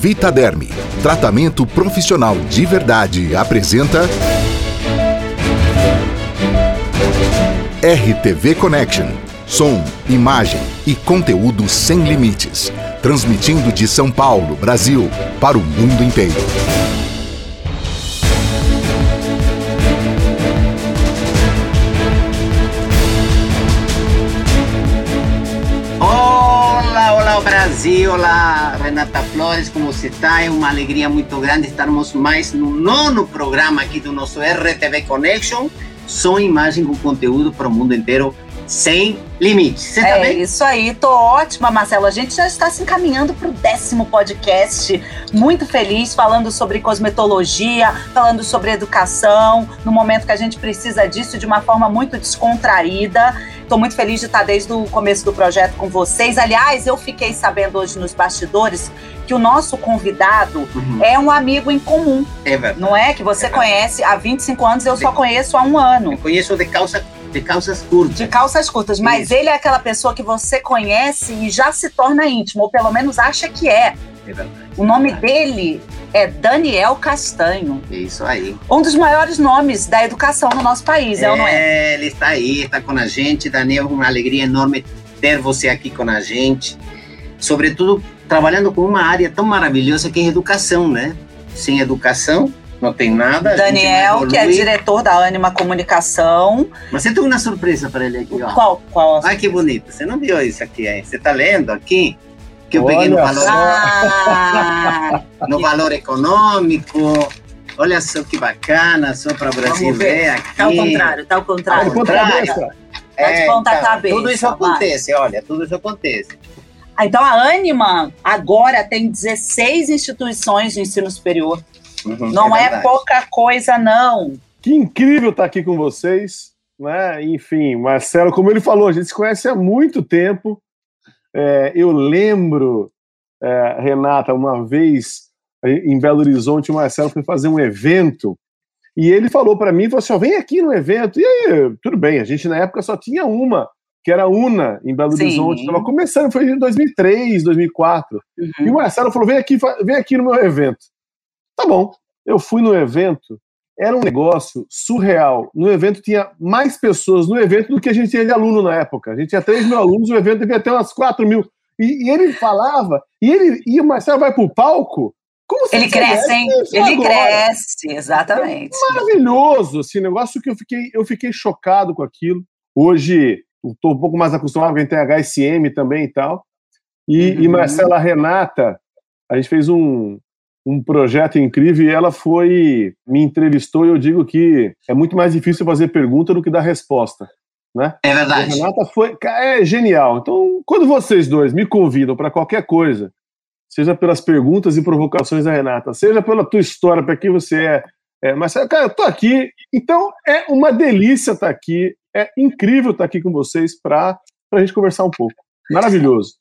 Vitaderme, tratamento profissional de verdade, apresenta RTV Connection. Som, imagem e conteúdo sem limites. Transmitindo de São Paulo, Brasil, para o mundo inteiro. Brasil, olá Renata Flores, como você está? É uma alegria muito grande estarmos mais no nono programa aqui do nosso RTV Connection, som, imagem com conteúdo para o mundo inteiro sem limites. Você tá é isso aí, tô ótima, Marcelo. A gente já está se encaminhando para o décimo podcast. Muito feliz, falando sobre cosmetologia, falando sobre educação, no momento que a gente precisa disso de uma forma muito descontraída. Estou muito feliz de estar desde o começo do projeto com vocês. Aliás, eu fiquei sabendo hoje nos bastidores que o nosso convidado Uhum. é um amigo em comum, É verdade. não é? Que você É conhece há 25 anos, eu só conheço há um ano. Eu conheço de, calça, de calças curtas. De calças curtas, mas Isso. ele é aquela pessoa que você conhece e já se torna íntimo, ou pelo menos acha que é. É verdade. O nome dele é Daniel Castanho, É isso aí. um dos maiores nomes da educação no nosso país, é, ou não é? ele está aí, está com a gente. Daniel, uma alegria enorme ter você aqui com a gente. Sobretudo, trabalhando com uma área tão maravilhosa que é a educação, né? Sem educação, não tem nada. Daniel, que é diretor da Anima Comunicação. Mas você tem uma surpresa para ele aqui, ó. Qual? qual? Ai, que bonito. Você não viu isso aqui, hein? Você está lendo aqui? Que eu peguei no Olha valor, Ah, no valor econômico. Olha só que bacana, só para o Brasil ver. aqui. tá ao contrário, tá ao contrário. Ao contrário. cabeça. Tá de ponta então, cabeça, Tudo isso vai. acontece, olha, tudo isso acontece. Ah, Então a Anima agora tem 16 instituições de ensino superior. Uhum, Não é, verdade. pouca coisa, não. Que incrível estar aqui com vocês. Né? Enfim, Marcelo, como ele falou, a gente se conhece há muito tempo. É, eu lembro, é, Renata, uma vez em Belo Horizonte, o Marcelo foi fazer um evento e ele falou para mim, falou assim, ó, vem aqui no evento. E aí, tudo bem, a gente na época só tinha uma, que era a UNA, em Belo Sim. Horizonte. Estava começando, foi em 2003, 2004. E Uhum. o Marcelo falou: vem aqui, vem aqui no meu evento. Tá bom. Eu fui no evento, era um negócio surreal. No evento tinha mais pessoas no evento do que a gente tinha de aluno na época. A gente tinha 3 mil alunos, o evento devia ter umas 4 mil. E, e ele falava, e ele e o Marcelo vai pro palco. Como se Ele cresce, hein? Ele agora. cresce, exatamente. Maravilhoso esse negócio que eu fiquei, eu fiquei chocado com aquilo. Hoje estou um pouco mais acostumado, a gente tem HSM também e tal. E, Uhum. e Marcela Renata, a gente fez um, um projeto incrível e ela foi, me entrevistou e eu digo que é muito mais difícil fazer pergunta do que dar resposta. Né? É A verdade. Renata foi, é genial. Então, quando vocês dois me convidam para qualquer coisa, seja pelas perguntas e provocações da Renata, seja pela tua história, para quem você é, é mas, cara, eu tô aqui, então é uma delícia estar aqui, é incrível estar aqui com vocês para a gente conversar um pouco. Maravilhoso.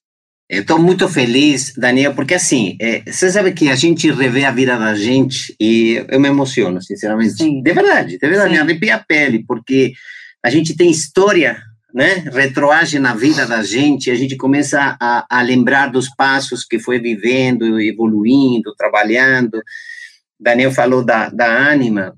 Estou muito feliz, Daniel, porque assim, é, você sabe que a gente revê a vida da gente e eu me emociono, sinceramente. Sim. De verdade, de verdade, Sim. me arrepia a pele, porque a gente tem história, né? Retroage na vida da gente, a gente começa a, a lembrar dos passos que foi vivendo, evoluindo, trabalhando. Daniel falou da, da Anima,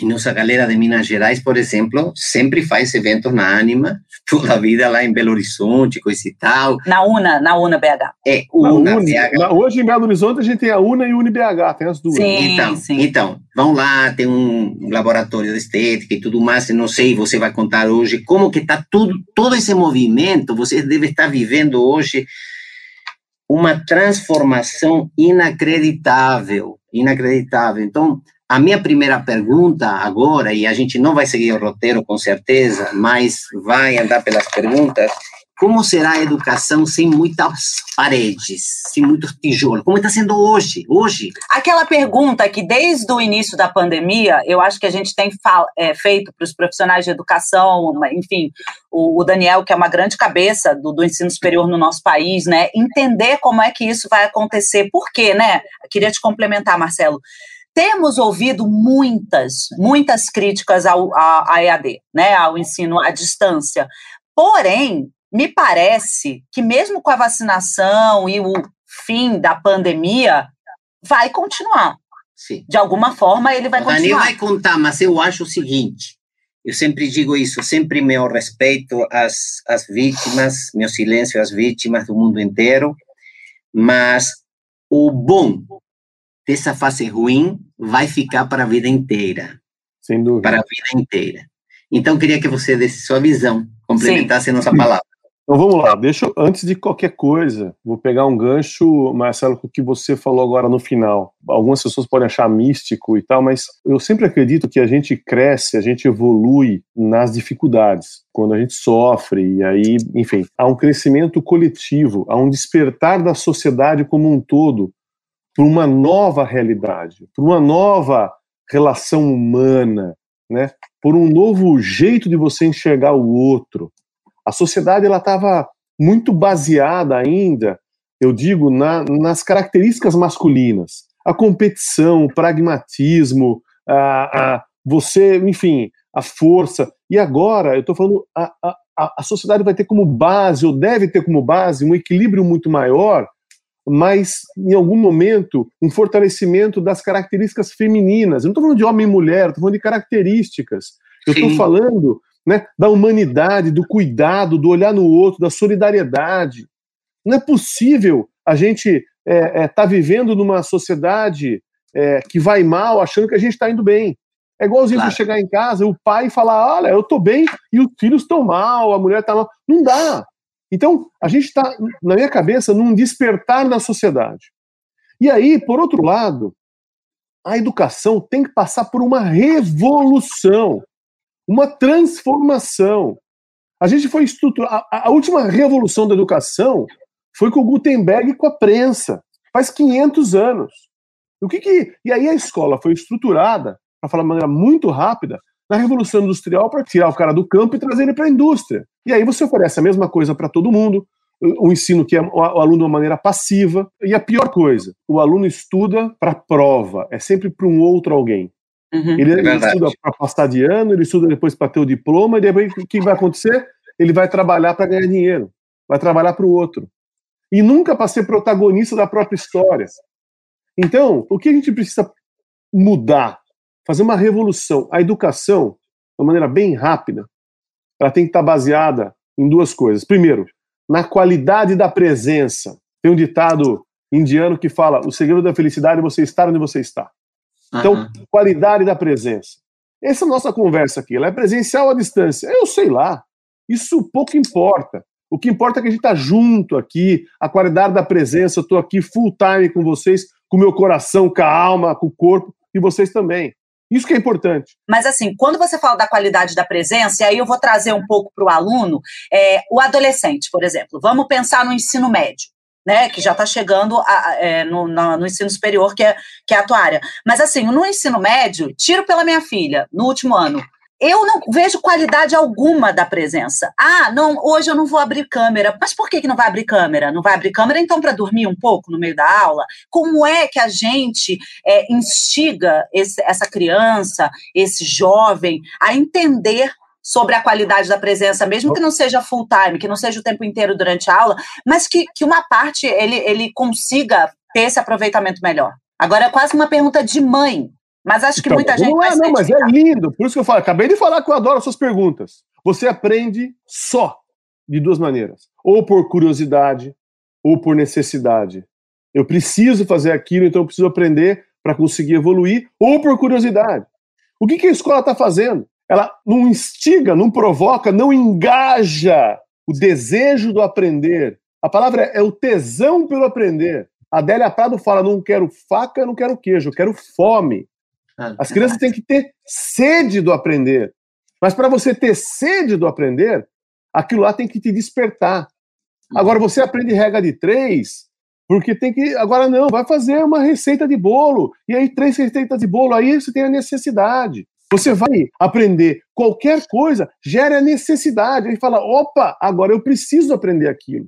e nossa galera de Minas Gerais, por exemplo, sempre faz eventos na Anima, toda a vida lá em Belo Horizonte, coisa e tal. Na UNA, na UNA BH. É, Na UNA, Uni- BH. na- hoje em Belo Horizonte a gente tem a UNA e a UniBH, tem as duas. Sim. Então, sim. então, vão lá, tem um laboratório de estética e tudo mais, não sei, você vai contar hoje como que está tudo, todo esse movimento, você deve estar vivendo hoje uma transformação inacreditável, inacreditável. Então, a minha primeira pergunta agora, e a gente não vai seguir o roteiro com certeza, mas vai andar pelas perguntas, como será a educação sem muitas paredes, sem muitos tijolos? Como está sendo hoje? Hoje, Aquela pergunta que desde o início da pandemia, eu acho que a gente tem é, feito para os profissionais de educação, enfim, o, o Daniel, que é uma grande cabeça do, do ensino superior no nosso país, né? Entender como é que isso vai acontecer. Por quê, né? Queria te complementar, Marcelo. Temos ouvido muitas, muitas críticas ao, à, à EAD, né? Ao ensino à distância. Porém, me parece que mesmo com a vacinação e o fim da pandemia vai continuar. Sim. De alguma forma ele vai o continuar. Daniel vai contar, mas eu acho o seguinte: eu sempre digo isso, sempre meu respeito às, às vítimas, meu silêncio às vítimas do mundo inteiro, mas o bom dessa fase ruim vai ficar para a vida inteira. Sem dúvida. Para a vida inteira. Então, queria que você desse sua visão, complementasse Sim. a nossa palavra. Então vamos lá, deixa eu, antes de qualquer coisa, vou pegar um gancho, Marcelo, com o que você falou agora no final. Algumas pessoas podem achar místico e tal, mas eu sempre acredito que a gente cresce, a gente evolui nas dificuldades, quando a gente sofre, e aí, enfim, há um crescimento coletivo, há um despertar da sociedade como um todo para uma nova realidade, para uma nova relação humana, né? por um novo jeito de você enxergar o outro a sociedade ela estava muito baseada ainda, eu digo, na, nas características masculinas, a competição, o pragmatismo, a, a você, enfim, a força. E agora, eu estou falando, a, a, a sociedade vai ter como base, ou deve ter como base, um equilíbrio muito maior, mas em algum momento um fortalecimento das características femininas. Eu não estou falando de homem e mulher, estou falando de características. Eu estou falando né, da humanidade, do cuidado, do olhar no outro, da solidariedade. Não é possível a gente estar é, é, tá vivendo numa sociedade é, que vai mal, achando que a gente está indo bem. É igualzinho claro. chegar em casa, o pai falar, olha, eu estou bem e os filhos estão mal, a mulher está mal. Não dá. Então, a gente está, na minha cabeça, num despertar da sociedade. E aí, por outro lado, a educação tem que passar por uma revolução uma transformação. A gente foi estruturar. A, a, última revolução da educação foi com o Gutenberg e com a prensa, faz 500 anos. O que que, e aí a escola foi estruturada, para falar de maneira muito rápida, na Revolução Industrial para tirar o cara do campo e trazer ele para a indústria. E aí você oferece a mesma coisa para todo mundo, o ensino que é o aluno de uma maneira passiva. E a pior coisa, o aluno estuda para prova, é sempre para um outro alguém. Uhum, ele, é estuda para passar de ano, ele estuda depois para ter o diploma, e depois o que vai acontecer? Ele vai trabalhar para ganhar dinheiro, vai trabalhar para o outro. E nunca para ser protagonista da própria história. Então, o que a gente precisa mudar? Fazer uma revolução. A educação, de uma maneira bem rápida, ela tem que estar baseada em duas coisas. Primeiro, na qualidade da presença. Tem um ditado indiano que fala: o segredo da felicidade é você estar onde você está. Então, uhum. qualidade da presença. Essa nossa conversa aqui, ela é presencial à distância? Eu sei lá. Isso pouco importa. O que importa é que a gente está junto aqui, a qualidade da presença. Eu estou aqui full time com vocês, com o meu coração, com a alma, com o corpo, e vocês também. Isso que é importante. Mas assim, quando você fala da qualidade da presença, e aí eu vou trazer um pouco para o aluno, é, o adolescente, por exemplo. Vamos pensar no ensino médio né, que já está chegando a, é, no, no, no, ensino superior, que é, que é a tua área. Mas, assim, no ensino médio, tiro pela minha filha, no último ano. Eu não vejo qualidade alguma da presença. Ah, não, hoje eu não vou abrir câmera. Mas por que, que não vai abrir câmera? Não vai abrir câmera, então, para dormir um pouco no meio da aula? Como é que a gente é, instiga esse, essa criança, esse jovem, a entender sobre a qualidade da presença, mesmo que não seja full time, que não seja o tempo inteiro durante a aula, mas que, que uma parte ele, ele consiga ter esse aproveitamento melhor. Agora é quase uma pergunta de mãe, mas acho que então, muita gente. Não é, não, mas é lindo. Por isso que eu falo, acabei de falar que eu adoro as suas perguntas. Você aprende só de duas maneiras: ou por curiosidade, ou por necessidade. Eu preciso fazer aquilo, então eu preciso aprender para conseguir evoluir, ou por curiosidade. O que, que a escola está fazendo? ela não instiga, não provoca, não engaja o desejo do aprender. A palavra é, é o tesão pelo aprender. A Adélia Prado fala: não quero faca, não quero queijo, eu quero fome. Ah, As crianças têm que ter sede do aprender. Mas para você ter sede do aprender, aquilo lá tem que te despertar. Agora você aprende regra de três, porque tem que. Agora não, vai fazer uma receita de bolo. E aí, três receitas de bolo, aí você tem a necessidade. Você vai aprender qualquer coisa, gera necessidade. Ele fala: opa, agora eu preciso aprender aquilo.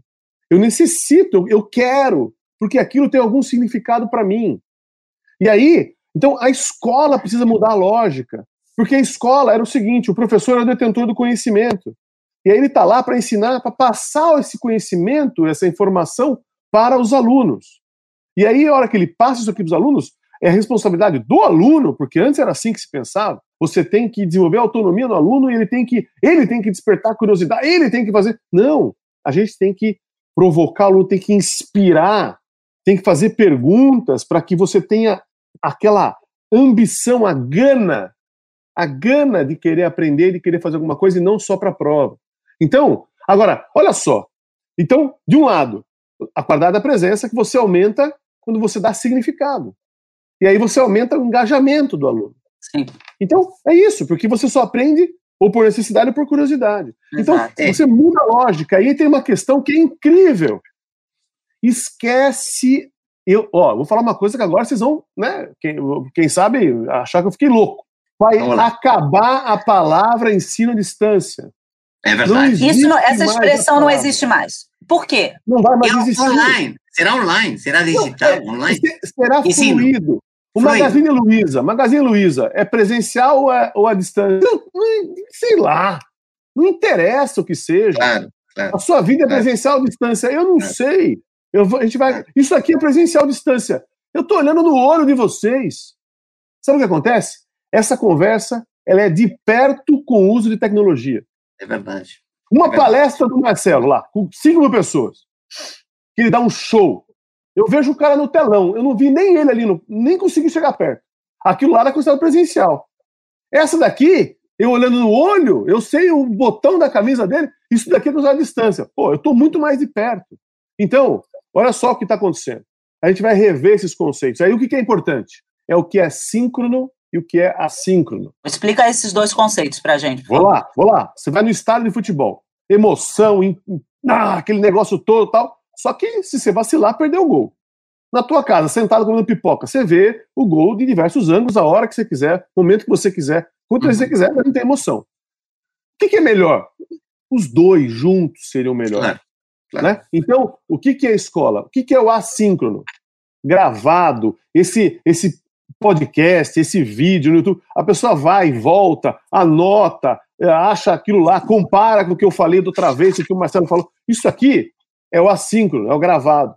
Eu necessito, eu quero, porque aquilo tem algum significado para mim. E aí, então a escola precisa mudar a lógica. Porque a escola era o seguinte: o professor é o detentor do conhecimento. E aí ele está lá para ensinar, para passar esse conhecimento, essa informação para os alunos. E aí, a hora que ele passa isso aqui para os alunos, é a responsabilidade do aluno, porque antes era assim que se pensava. Você tem que desenvolver autonomia do aluno e ele tem que, ele tem que despertar curiosidade, ele tem que fazer. Não, a gente tem que provocar o aluno, tem que inspirar, tem que fazer perguntas para que você tenha aquela ambição, a gana, a gana de querer aprender, de querer fazer alguma coisa e não só para a prova. Então, agora, olha só. Então, de um lado, a qualidade da presença que você aumenta quando você dá significado. E aí você aumenta o engajamento do aluno. Sim. Então, é isso, porque você só aprende ou por necessidade ou por curiosidade. Então, Exato. Então, você muda a lógica. Aí tem uma questão que é incrível. Esquece. Eu, ó, vou falar uma coisa que agora vocês vão, né? Quem, quem sabe achar que eu fiquei louco. Vai acabar a palavra ensino à distância. É verdade. Isso não, essa expressão não existe mais. Por quê? Não vai mais será existir. online. Será online? Será digital? Não, é, online? Será Ensino. fluido. O Fluido. Magazine Luiza, Magazine Luiza, é presencial ou é, ou à distância? Não, não- sei lá. Não interessa o que seja. Claro, claro. A sua vida é presencial ou distância? Eu não Claro. sei. Vou- a gente vai. Isso aqui é presencial distância. Eu estou olhando no olho de vocês. Sabe o que acontece? Essa conversa ela é de perto com o uso de tecnologia. É verdade. Uma É verdade. palestra do Marcelo lá, com 5 mil pessoas, que ele dá um show. Eu vejo o cara no telão, eu não vi nem ele ali, no- nem consegui chegar perto. Aquilo lá era considerado presencial. Essa daqui, eu olhando no olho, eu sei o botão da camisa dele, isso daqui é considerado distância. Pô, eu estou muito mais de perto. Então, olha só o que está acontecendo. A gente vai rever esses conceitos. Aí o que que é importante? É o que é síncrono e o que é assíncrono. Explica esses dois conceitos pra gente. por Vou favor. lá, vou lá. Você vai no estádio de futebol. Emoção, em- ah, aquele negócio todo e tal. Só que se você vacilar, perdeu o gol. Na tua casa, sentado comendo pipoca, você vê o gol de diversos ângulos, a hora que você quiser, o momento que você quiser, quanto vezes você quiser, mas não tem emoção. O que, que é melhor? Os dois juntos seriam melhor. Claro, claro. Né? Então, o que, que é escola? O que, que é o assíncrono? Gravado, esse, esse podcast, esse vídeo no YouTube, a pessoa vai, volta, anota, eh, acha aquilo lá, compara com o que eu falei do travesso, que o Marcelo falou. Isso aqui é o assíncrono, é o gravado.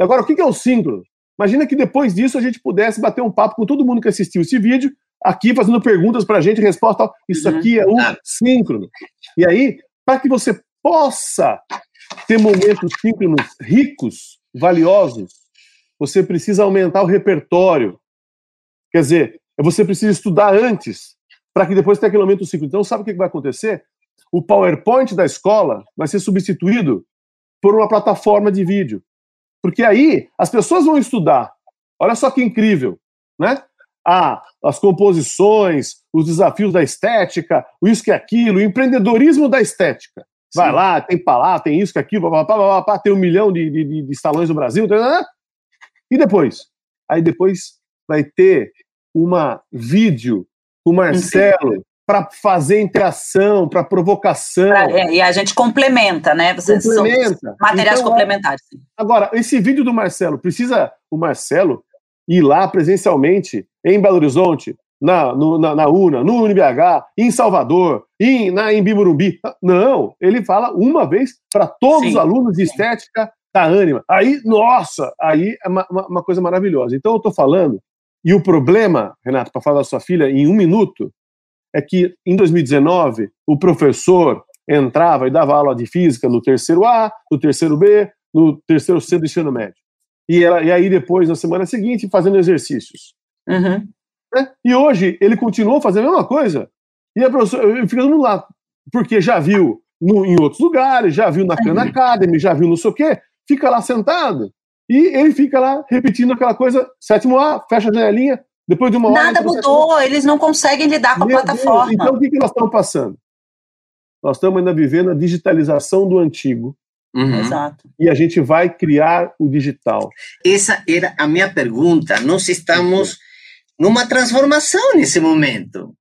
Agora, o que que é o síncrono? Imagina que depois disso a gente pudesse bater um papo com todo mundo que assistiu esse vídeo, aqui fazendo perguntas para a gente, resposta. tal. Isso Uhum. aqui é o Claro. síncrono. E aí, para que você possa ter momentos síncronos ricos, valiosos, você precisa aumentar o repertório. Quer dizer, você precisa estudar antes, para que depois tenha aquele momento síncrono. Então, sabe o que vai acontecer? O PowerPoint da escola vai ser substituído por uma plataforma de vídeo. Porque aí as pessoas vão estudar. Olha só que incrível, né? Ah, as composições, os desafios da estética, o isso que é aquilo, o empreendedorismo da estética. Vai Sim. lá, tem pra lá, tem isso que aquilo, pá, pá, pá, pá, pá, tem um milhão de, de, de- salões no Brasil. tá, tá, tá. E depois? Aí depois vai ter uma vídeo com o Marcelo para fazer interação, para provocação. É, e a gente complementa, né? Vocês são Complementa. materiais Então, complementares. Agora, esse vídeo do Marcelo, precisa o Marcelo ir lá presencialmente em Belo Horizonte, na, no- na, na UNA, no UniBH, em Salvador, em, na, em Bimurumbi? Não, ele fala uma vez para todos Sim. os alunos de estética da Anima. Aí, nossa, aí é uma, uma- uma coisa maravilhosa. Então, eu estou falando, e o problema, Renato, para falar da sua filha em um minuto, é que em 2019 o professor entrava e dava aula de física no terceiro A, no terceiro B, no terceiro C do ensino médio. E, ela, e aí depois, na semana seguinte, fazendo exercícios. Uhum. Né? E hoje ele continuou fazendo a mesma coisa. E a professora fica todo mundo lá, porque já viu no- em outros lugares, já viu na Khan Academy, já viu não sei o quê, fica lá sentado. E ele fica lá repetindo aquela coisa, sétimo A, fecha a janelinha, depois de uma hora. Nada no sétimo mudou, eles não conseguem lidar com a meu Deus, plataforma. então o que, que nós estamos passando? Nós estamos ainda vivendo a digitalização do antigo Uhum. Exato. e a gente vai criar o digital. Essa era a minha pergunta. Nós estamos numa transformação nesse momento.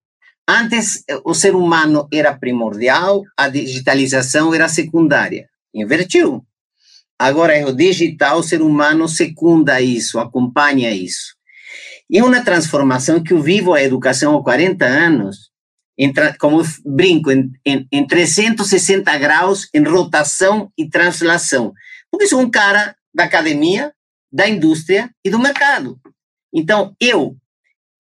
Antes, eh, o ser humano era primordial, a digitalização era secundária. Invertiu. Agora é o digital, o ser humano secunda isso, acompanha isso. E é uma transformação que eu vivo a educação há 40 anos, em como brinco, em, em, em 360 graus, em rotação e translação. Porque sou um cara da academia, da indústria e do mercado. Então, eu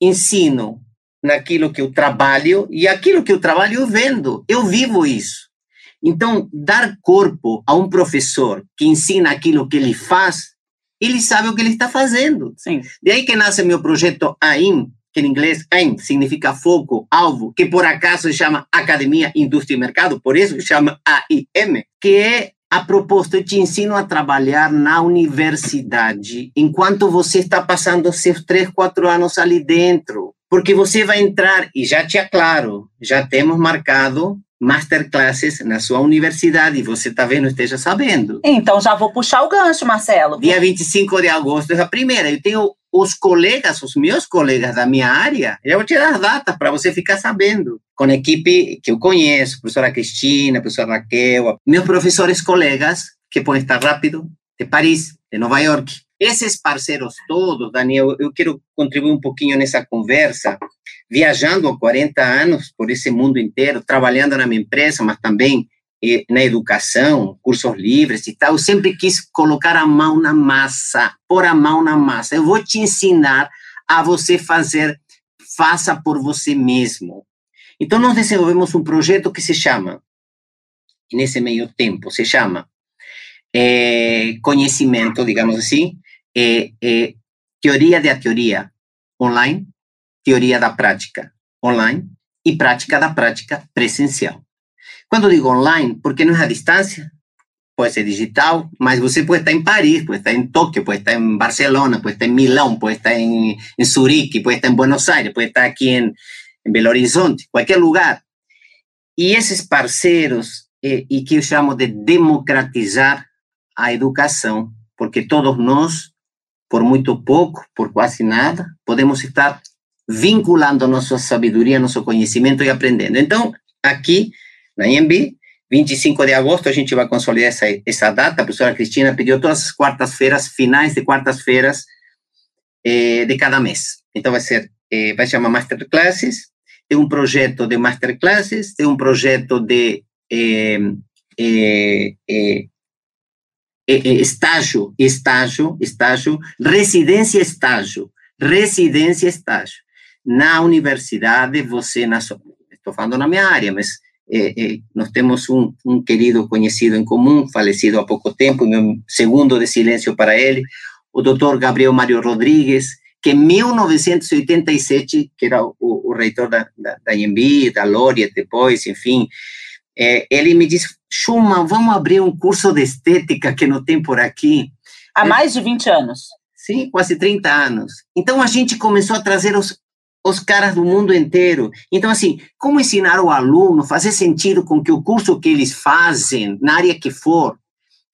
ensino naquilo que eu trabalho e aquilo que eu trabalho eu vendo, eu vivo isso. Então, dar corpo a um professor que ensina aquilo que ele faz, ele sabe o que ele está fazendo. Sim. De aí que nasce meu projeto AIM, que em inglês AIM significa foco, alvo, que por acaso se chama Academia, Indústria e Mercado, por isso se chama AIM, que é a proposta, eu te ensino a trabalhar na universidade enquanto você está passando seus três, quatro anos ali dentro. Porque você vai entrar, e já te aclaro, já temos marcado masterclasses na sua universidade, você está vendo, esteja sabendo. Então já vou puxar o gancho, Marcelo. Dia 25 de agosto é a primeira. Eu tenho os colegas, os meus colegas da minha área, já vou tirar as datas para você ficar sabendo. Com a equipe que eu conheço, professora Cristina, professora Raquel, meus professores colegas, que podem estar rápido, de Paris, de Nova York. Esses parceiros todos, Daniel, eu quero contribuir um pouquinho nessa conversa, viajando há 40 anos por esse mundo inteiro, trabalhando na minha empresa, mas também na educação, cursos livres e tal, eu sempre quis colocar a mão na massa, pôr a mão na massa. Eu vou te ensinar a você fazer, faça por você mesmo. Então, nós desenvolvemos um projeto que se chama, nesse meio tempo, se chama é, Conhecimento, digamos assim, é, é, Teoria da Teoria online, Teoria da Prática online e Prática da Prática presencial. Quando digo online, porque não é a distância, pode ser digital, mas você pode estar em Paris, pode estar em Tóquio, pode estar em Barcelona, pode estar em Milão, pode estar em, em Zurique, pode estar em Buenos Aires, pode estar aqui em, em Belo Horizonte, qualquer lugar. E esses parceiros, eh, e que eu chamo de democratizar a educação, porque todos nós, por muito pouco, por quase nada, podemos estar vinculando nossa sabedoria, nosso conhecimento e aprendendo. Então, aqui na IMB. 25 de agosto a gente vai consolidar essa, essa data. A professora Cristina pediu todas as quartas-feiras, finais de quartas-feiras eh, de cada mês. Então vai ser, eh, vai chamar Masterclasses. Tem um projeto de Masterclasses, tem um projeto de eh, eh, eh, eh estágio, estágio, estágio, residência, estágio, residência, estágio. Na universidade, você, na, estou falando na minha área, mas eh, eh, nós temos um, um, querido conhecido em comum, falecido há pouco tempo, meu segundo de silêncio para ele, o doutor Gabriel Mário Rodrigues, que em 1987, que era o, o reitor da, da, da IMB, da Loria depois, enfim, eh, ele me disse, Schumann, vamos abrir um curso de estética que não tem por aqui. Há mais de 20 anos. Sim, quase 30 anos. Então a gente começou a trazer os, os caras do mundo inteiro. Então, assim, como ensinar o aluno, fazer sentido com que o curso que eles fazem, na área que for,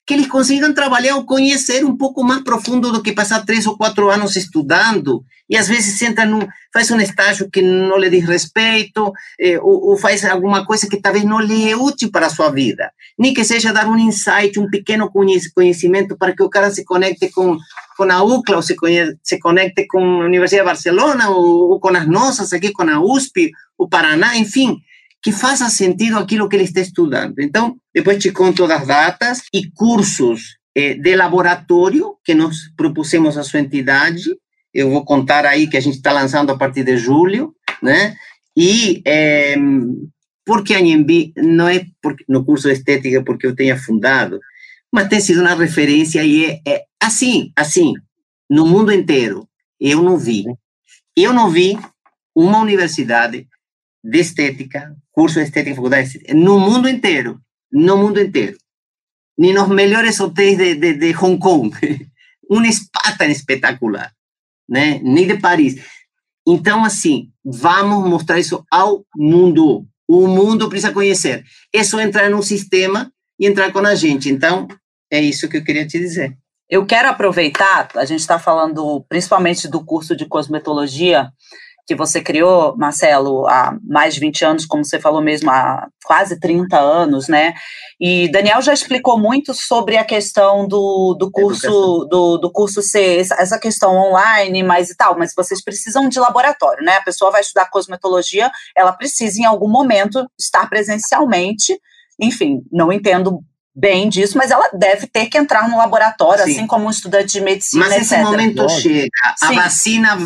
que eles consigam trabalhar ou conhecer um pouco mais profundo do que passar três ou quatro anos estudando e às vezes senta num, faz um estágio que não lhe diz respeito eh, ou, ou, faz alguma coisa que talvez não lhe é útil para a sua vida, nem que seja dar um insight, um pequeno conhecimento para que o cara se conecte com com a UCLA ou se, se conecte com a Universidade de Barcelona ou, com as nossas aqui com a USP, o Paraná, enfim, que faça sentido aquilo que ele está estudando. Então, depois te conto das datas e cursos eh, de laboratório que nós propusemos à sua entidade. Eu vou contar aí que a gente está lançando a partir de julho, né? E eh, porque a Anhembi não é porque, no curso de estética porque eu tenha fundado, mas tem sido uma referência e é, é assim, assim, no mundo inteiro. Eu não vi, eu não vi uma universidade de estética, curso de estética, faculdade de estética, no mundo inteiro, no mundo inteiro, nem nos melhores hotéis de, de, de Hong Kong, um Spartan espetacular, né? nem de Paris. Então, assim, vamos mostrar isso ao mundo. O mundo precisa conhecer. Só entrar no sistema e entrar com a gente. Então, é isso que eu queria te dizer. Eu quero aproveitar, a gente está falando principalmente do curso de cosmetologia que você criou, Marcelo, há mais de 20 anos, como você falou mesmo, há quase 30 anos, né? E Daniel já explicou muito sobre a questão do, do curso do, do curso ser essa questão online, mas e tal, mas vocês precisam de laboratório, né? A pessoa vai estudar cosmetologia, ela precisa em algum momento estar presencialmente. Enfim, não entendo bem disso, mas ela deve ter que entrar no laboratório, Sim. assim como um estudante de medicina, Mas esse etc. momento chega, a Sim. vacina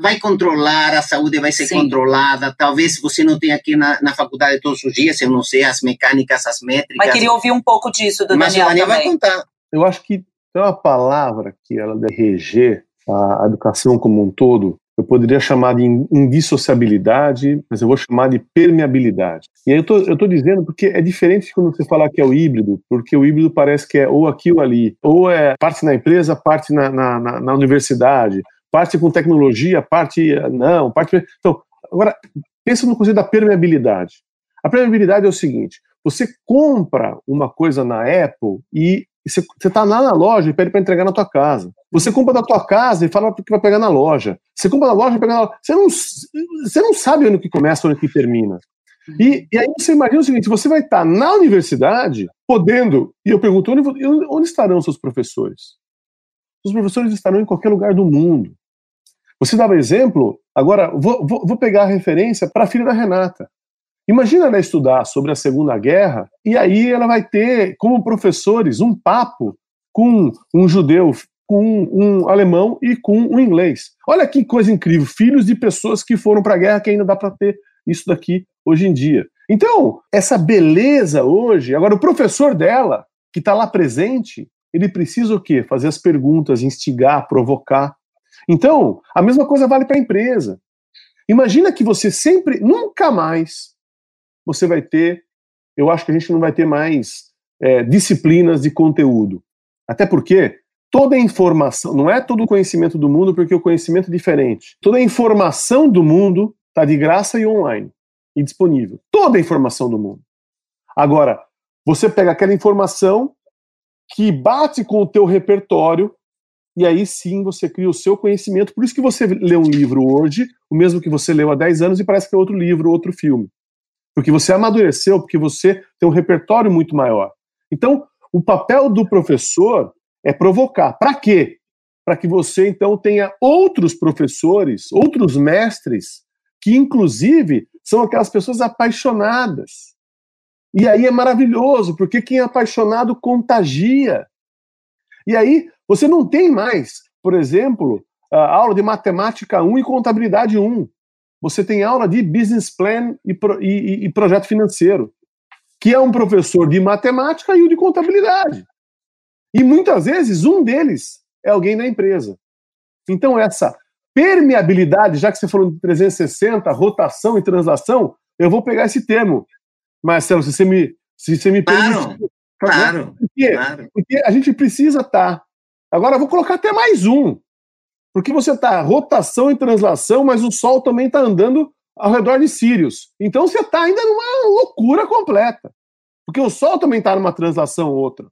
vai controlar, a saúde vai ser Sim. controlada, talvez você não tenha aqui na, na faculdade todos os dias, eu não sei as mecânicas, as métricas. Mas queria ouvir um pouco disso do mas Daniel Mas o Daniel vai contar. Eu acho que tem uma palavra que ela deve reger a educação como um todo, eu poderia chamar de indissociabilidade, mas eu vou chamar de permeabilidade. E aí eu tô, eu tô dizendo porque é diferente quando você falar que é o híbrido, porque o híbrido parece que é ou aqui ou ali, ou é parte na empresa, parte na, na, na, na universidade, parte com tecnologia, parte não, parte... Então, agora, pensa no conceito da permeabilidade. A permeabilidade é o seguinte, você compra uma coisa na Apple e você está lá na loja e pede para entregar na tua casa. Você compra da tua casa e fala que vai pegar na loja. Você compra na loja e pega na loja. Você não, você não sabe onde que começa, onde que termina. E, e aí você imagina o seguinte: você vai estar tá na universidade, podendo. E eu pergunto: onde, onde estarão seus professores? Os professores estarão em qualquer lugar do mundo. Você dava exemplo, agora vou, vou, vou pegar a referência para a filha da Renata. Imagina ela estudar sobre a Segunda Guerra e aí ela vai ter como professores um papo com um judeu, com um alemão e com um inglês. Olha que coisa incrível, filhos de pessoas que foram para a guerra que ainda dá para ter isso daqui hoje em dia. Então, essa beleza hoje, agora o professor dela, que está lá presente, ele precisa o quê? Fazer as perguntas, instigar, provocar. Então, a mesma coisa vale para a empresa. Imagina que você sempre, nunca mais, você vai ter, eu acho que a gente não vai ter mais é, disciplinas de conteúdo. Até porque toda informação, não é todo o conhecimento do mundo, porque o conhecimento é diferente. Toda a informação do mundo está de graça e online e disponível. Toda a informação do mundo. Agora, você pega aquela informação que bate com o teu repertório e aí sim você cria o seu conhecimento. Por isso que você lê um livro hoje, o mesmo que você leu há 10 anos e parece que é outro livro, outro filme porque você amadureceu, porque você tem um repertório muito maior. Então, o papel do professor é provocar. Para quê? Para que você, então, tenha outros professores, outros mestres, que, inclusive, são aquelas pessoas apaixonadas. E aí é maravilhoso, porque quem é apaixonado contagia. E aí você não tem mais, por exemplo, a aula de matemática 1 e contabilidade 1 você tem aula de business plan e, e, e projeto financeiro, que é um professor de matemática e o de contabilidade. E muitas vezes um deles é alguém da empresa. Então, essa permeabilidade, já que você falou de 360, rotação e translação, eu vou pegar esse termo. Marcelo, se você me, se você me claro. Claro, Por quê? claro. Porque a gente precisa estar. Tá. Agora, eu vou colocar até mais um. Porque você está rotação e translação, mas o Sol também está andando ao redor de Sirius. Então você está ainda numa loucura completa. Porque o Sol também está numa translação outra.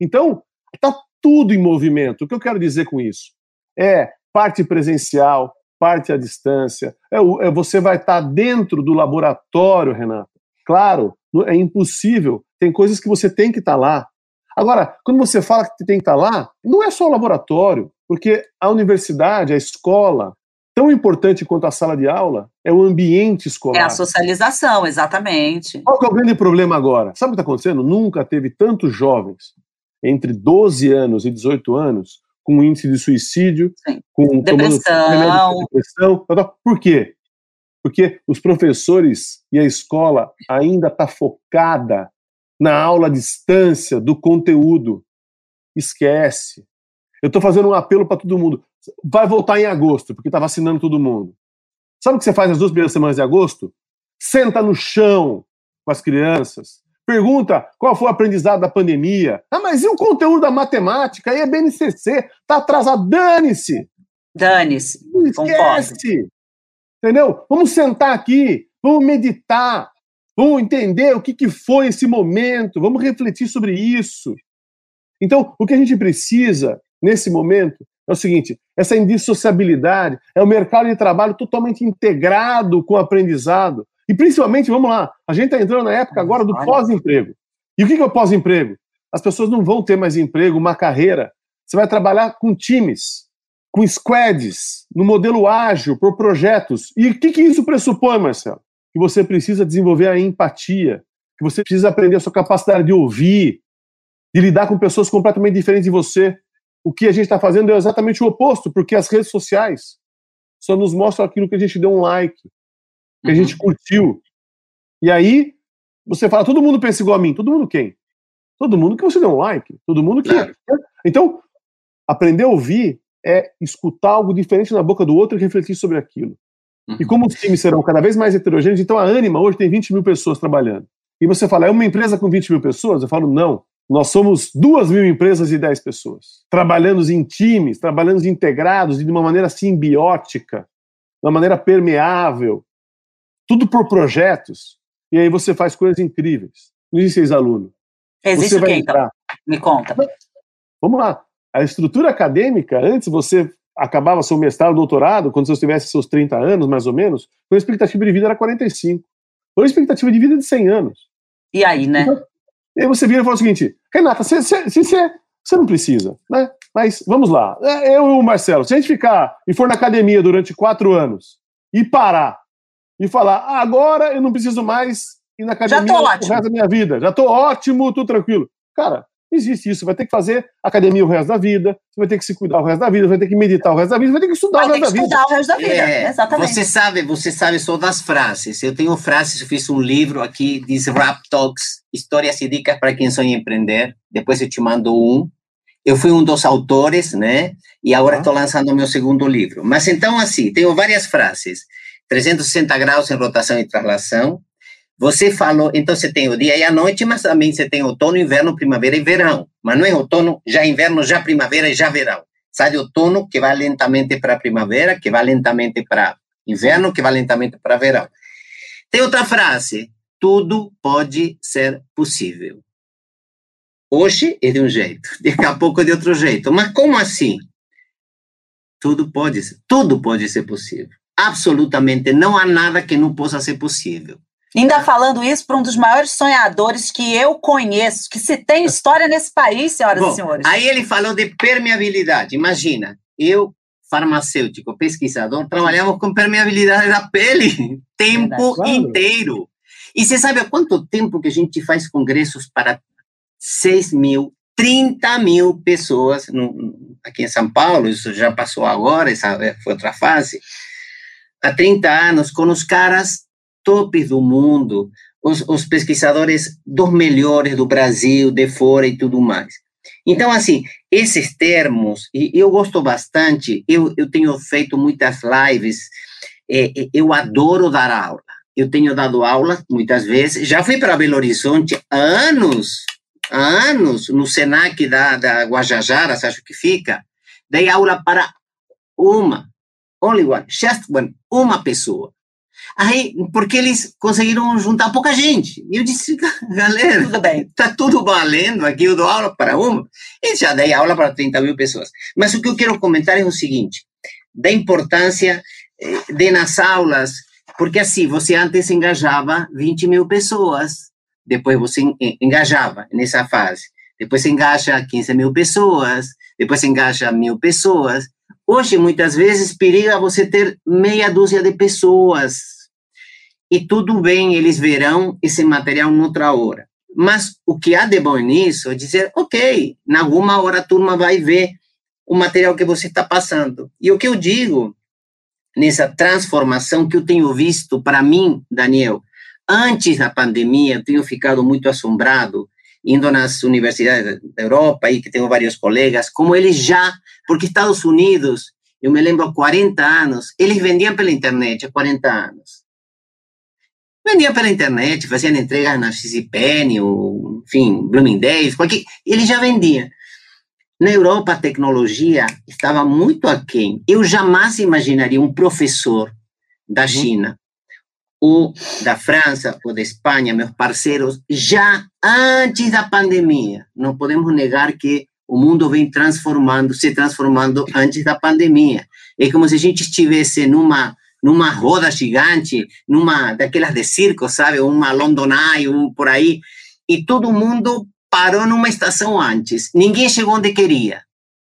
Então, está tudo em movimento. O que eu quero dizer com isso? É parte presencial, parte à distância. É, é você vai estar tá dentro do laboratório, Renata. Claro, é impossível. Tem coisas que você tem que estar tá lá. Agora, quando você fala que tem que estar tá lá, não é só o laboratório. Porque a universidade, a escola, tão importante quanto a sala de aula, é o ambiente escolar. É a socialização, exatamente. Qual é o grande problema agora? Sabe o que está acontecendo? Nunca teve tantos jovens entre 12 anos e 18 anos com índice de suicídio, Sim. com depressão. depressão. Por quê? Porque os professores e a escola ainda está focada na aula à distância do conteúdo. Esquece. Eu estou fazendo um apelo para todo mundo. Vai voltar em agosto, porque está vacinando todo mundo. Sabe o que você faz nas duas primeiras semanas de agosto? Senta no chão com as crianças. Pergunta qual foi o aprendizado da pandemia. Ah, mas e o conteúdo da matemática? Aí é BNCC. Tá atrasado. Dane-se. Dane-se. Esquece. Entendeu? Vamos sentar aqui. Vamos meditar. Vamos entender o que, que foi esse momento. Vamos refletir sobre isso. Então, o que a gente precisa nesse momento é o seguinte: essa indissociabilidade é o mercado de trabalho totalmente integrado com o aprendizado. E principalmente, vamos lá, a gente está entrando na época agora do pós-emprego. E o que é o pós-emprego? As pessoas não vão ter mais emprego, uma carreira. Você vai trabalhar com times, com squads, no modelo ágil, por projetos. E o que, que isso pressupõe, Marcelo? Que você precisa desenvolver a empatia, que você precisa aprender a sua capacidade de ouvir, de lidar com pessoas completamente diferentes de você. O que a gente está fazendo é exatamente o oposto, porque as redes sociais só nos mostram aquilo que a gente deu um like, que a uhum. gente curtiu. E aí, você fala, todo mundo pensa igual a mim. Todo mundo quem? Todo mundo que você deu um like. Todo mundo que. Então, aprender a ouvir é escutar algo diferente na boca do outro e refletir sobre aquilo. Uhum. E como os times serão cada vez mais heterogêneos, então a Anima hoje tem 20 mil pessoas trabalhando. E você fala, é uma empresa com 20 mil pessoas? Eu falo, não. Nós somos duas mil empresas e 10 pessoas. Trabalhando em times, trabalhando integrados e de uma maneira simbiótica, de uma maneira permeável. Tudo por projetos. E aí você faz coisas incríveis. Não existe ex-aluno. Existe você vai quem, então? entrar. Me conta. Vamos lá. A estrutura acadêmica, antes você acabava seu mestrado, doutorado, quando você tivesse seus 30 anos, mais ou menos, a expectativa de vida era 45. Hoje a expectativa de vida é de 100 anos. E aí, né? Então, e aí você vira e fala o seguinte, Renata, você, você, você, você não precisa, né? Mas vamos lá, é, eu e o Marcelo, se a gente ficar e for na academia durante quatro anos e parar e falar, ah, agora eu não preciso mais ir na academia o resto da minha vida, já tô ótimo, tô tranquilo. Cara, existe isso. Você vai ter que fazer academia o resto da vida, você vai ter que se cuidar o resto da vida, vai ter que meditar o resto da vida, vai ter que estudar vai o resto da vida. Vai ter que estudar o resto da vida, é, exatamente. Você sabe, você sabe só das frases. Eu tenho frases, eu fiz um livro aqui, diz Rap Talks, Histórias e Dicas para quem sonha empreender. Depois eu te mando um. Eu fui um dos autores, né? E agora estou ah. lançando o meu segundo livro. Mas então, assim, tenho várias frases. 360 graus em rotação e traslação, você falou, então você tem o dia e a noite, mas também você tem outono, inverno, primavera e verão. Mas não é outono, já inverno, já primavera e já verão. Sai outono, que vai lentamente para primavera, que vai lentamente para inverno, que vai lentamente para verão. Tem outra frase: tudo pode ser possível. Hoje é de um jeito, daqui a pouco é de outro jeito. Mas como assim? Tudo pode ser, tudo pode ser possível. Absolutamente não há nada que não possa ser possível. Ainda falando isso para um dos maiores sonhadores que eu conheço, que se tem história nesse país, senhoras Bom, e senhores. Aí ele falou de permeabilidade. Imagina, eu, farmacêutico, pesquisador, trabalhamos com permeabilidade da pele tempo Verdade. inteiro. E você sabe há quanto tempo que a gente faz congressos para 6 mil, 30 mil pessoas no, aqui em São Paulo? Isso já passou agora, essa foi outra fase. Há 30 anos, com os caras tops do mundo, os, os pesquisadores dos melhores do Brasil, de fora e tudo mais. Então, assim, esses termos, e eu gosto bastante, eu, eu tenho feito muitas lives, é, é, eu adoro dar aula. Eu tenho dado aula muitas vezes, já fui para Belo Horizonte há anos, há anos, no SENAC da, da Guajajara, acho que fica, dei aula para uma, only one, just one, uma pessoa. Aí, porque eles conseguiram juntar pouca gente. E eu disse, galera, tudo bem. tá tudo valendo aqui, eu dou aula para uma. E já dei aula para 30 mil pessoas. Mas o que eu quero comentar é o seguinte, da importância eh, de nas aulas, porque assim, você antes engajava 20 mil pessoas, depois você engajava nessa fase. Depois você engaja 15 mil pessoas, depois você engaja mil pessoas. Hoje, muitas vezes, periga você ter meia dúzia de pessoas e tudo bem, eles verão esse material noutra hora. Mas o que há de bom nisso é dizer, ok, na alguma hora a turma vai ver o material que você está passando. E o que eu digo nessa transformação que eu tenho visto, para mim, Daniel, antes da pandemia, eu tenho ficado muito assombrado, indo nas universidades da Europa, aí que tenho vários colegas, como eles já, porque Estados Unidos, eu me lembro há 40 anos, eles vendiam pela internet há 40 anos. Vendia pela internet, fazia entregas na XPN, ou, enfim, Bloomingdale's, qualquer... ele já vendia. Na Europa, a tecnologia estava muito aquém. Eu jamais imaginaria um professor da uhum. China, ou da França, ou da Espanha, meus parceiros, já antes da pandemia. Não podemos negar que o mundo vem transformando, se transformando antes da pandemia. É como se a gente estivesse numa numa roda gigante, numa daquelas de circo, sabe? Uma Londonai, um por aí, e todo mundo parou numa estação antes. Ninguém chegou onde queria.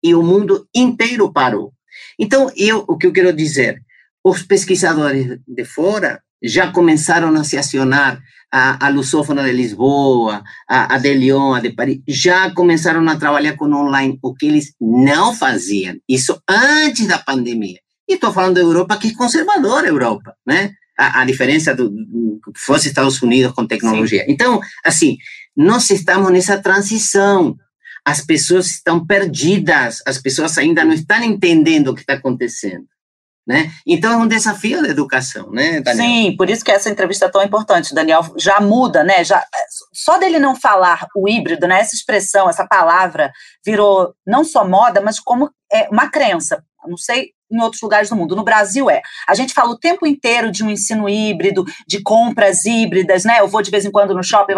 E o mundo inteiro parou. Então, eu, o que eu quero dizer, os pesquisadores de fora já começaram a se acionar a, a Lusófona de Lisboa, a, a de Lyon, a de Paris, já começaram a trabalhar com online, o que eles não faziam, isso antes da pandemia. E estou falando da Europa, que é conservadora a Europa, né? A, a diferença do, do fosse Estados Unidos com tecnologia. Sim. Então, assim, nós estamos nessa transição. As pessoas estão perdidas, as pessoas ainda não estão entendendo o que está acontecendo. Né? Então é um desafio da educação, né, Daniel? Sim, por isso que essa entrevista é tão importante, Daniel. Já muda, né? Já, só dele não falar o híbrido, né? Essa expressão, essa palavra virou não só moda, mas como é uma crença. Não sei em outros lugares do mundo. No Brasil é. A gente fala o tempo inteiro de um ensino híbrido, de compras híbridas, né? Eu vou de vez em quando no shopping.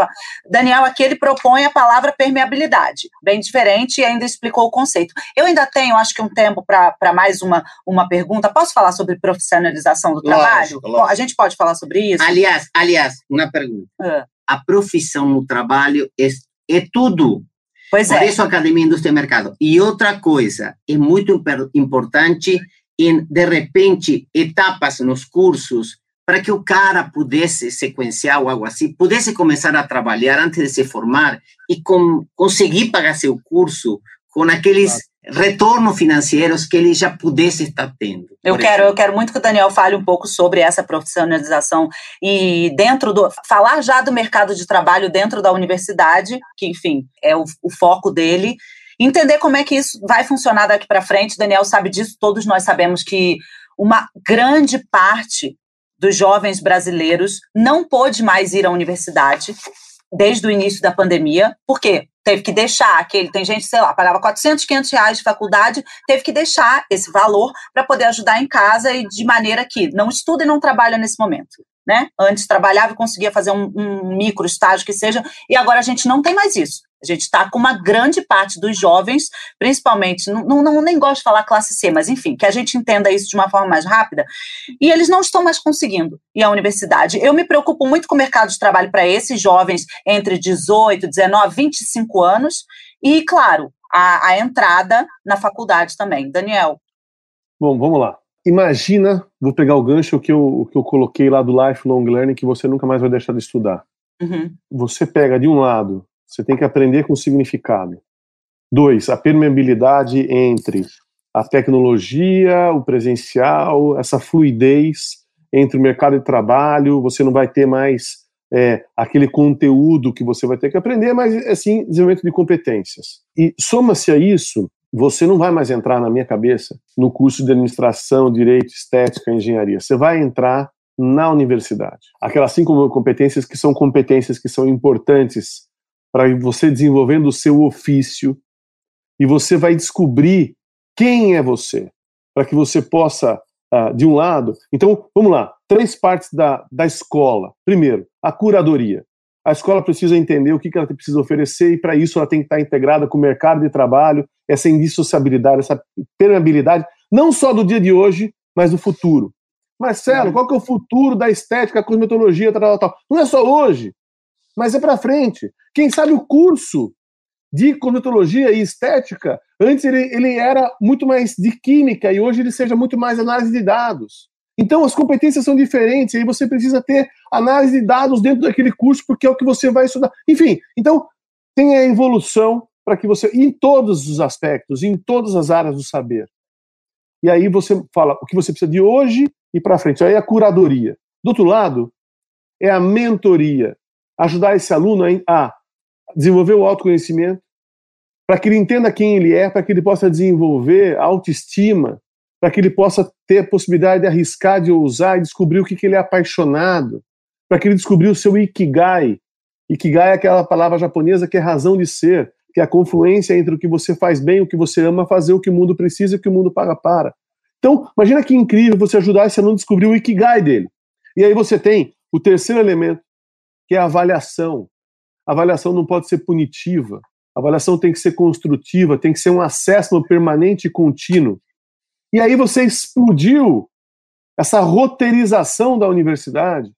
Daniel aqui ele propõe a palavra permeabilidade, bem diferente e ainda explicou o conceito. Eu ainda tenho, acho que um tempo para mais uma, uma pergunta. Posso falar sobre profissionalização do trabalho? Lógico, a gente pode falar sobre isso? Aliás, aliás, uma pergunta. É. A profissão no trabalho é, é tudo. Pois Por é. isso, Academia Indústria e Mercado. E outra coisa, é muito importante em, de repente, etapas nos cursos para que o cara pudesse sequenciar ou algo assim, pudesse começar a trabalhar antes de se formar e com, conseguir pagar seu curso com aqueles claro. retornos financeiros que ele já pudesse estar tendo. Eu quero, eu quero muito que o Daniel fale um pouco sobre essa profissionalização e dentro do falar já do mercado de trabalho dentro da universidade, que enfim é o, o foco dele entender como é que isso vai funcionar daqui para frente. Daniel sabe disso, todos nós sabemos que uma grande parte dos jovens brasileiros não pôde mais ir à universidade desde o início da pandemia. Por quê? Teve que deixar aquele. Tem gente, sei lá, pagava 400, 500 reais de faculdade, teve que deixar esse valor para poder ajudar em casa e de maneira que não estuda e não trabalha nesse momento. Né? Antes trabalhava e conseguia fazer um, um micro estágio que seja, e agora a gente não tem mais isso. A gente está com uma grande parte dos jovens, principalmente, não, não, nem gosto de falar classe C, mas enfim, que a gente entenda isso de uma forma mais rápida, e eles não estão mais conseguindo ir à universidade. Eu me preocupo muito com o mercado de trabalho para esses jovens entre 18, 19, 25 anos, e, claro, a, a entrada na faculdade também. Daniel. Bom, vamos lá. Imagina, vou pegar o gancho que eu, que eu coloquei lá do Lifelong Learning, que você nunca mais vai deixar de estudar. Uhum. Você pega de um lado você tem que aprender com significado. Dois, a permeabilidade entre a tecnologia, o presencial, essa fluidez entre o mercado de trabalho. Você não vai ter mais é, aquele conteúdo que você vai ter que aprender, mas assim, desenvolvimento de competências. E soma-se a isso, você não vai mais entrar na minha cabeça no curso de administração, direito, estética, engenharia. Você vai entrar na universidade. Aquelas cinco competências que são competências que são importantes para você desenvolvendo o seu ofício e você vai descobrir quem é você, para que você possa, uh, de um lado. Então, vamos lá, três partes da, da escola. Primeiro, a curadoria. A escola precisa entender o que, que ela precisa oferecer e, para isso, ela tem que estar integrada com o mercado de trabalho, essa indissociabilidade, essa permeabilidade, não só do dia de hoje, mas do futuro. Marcelo, qual que é o futuro da estética, cosmetologia, tal, tal, tal? Não é só hoje mas é para frente. Quem sabe o curso de cosmetologia e estética, antes ele, ele era muito mais de química e hoje ele seja muito mais análise de dados. Então as competências são diferentes, e aí você precisa ter análise de dados dentro daquele curso, porque é o que você vai estudar. Enfim, então tem a evolução para que você, em todos os aspectos, em todas as áreas do saber. E aí você fala o que você precisa de hoje e para frente. Aí é a curadoria. Do outro lado, é a mentoria ajudar esse aluno a desenvolver o autoconhecimento, para que ele entenda quem ele é, para que ele possa desenvolver a autoestima, para que ele possa ter a possibilidade de arriscar, de ousar e descobrir o que, que ele é apaixonado, para que ele descobrir o seu ikigai. Ikigai é aquela palavra japonesa que é razão de ser, que é a confluência entre o que você faz bem, o que você ama fazer, o que o mundo precisa e o que o mundo paga para. Então, imagina que incrível você ajudar esse aluno a descobrir o ikigai dele. E aí você tem o terceiro elemento, que é a avaliação. A avaliação não pode ser punitiva. A avaliação tem que ser construtiva, tem que ser um acesso permanente e contínuo. E aí você explodiu essa roteirização da universidade.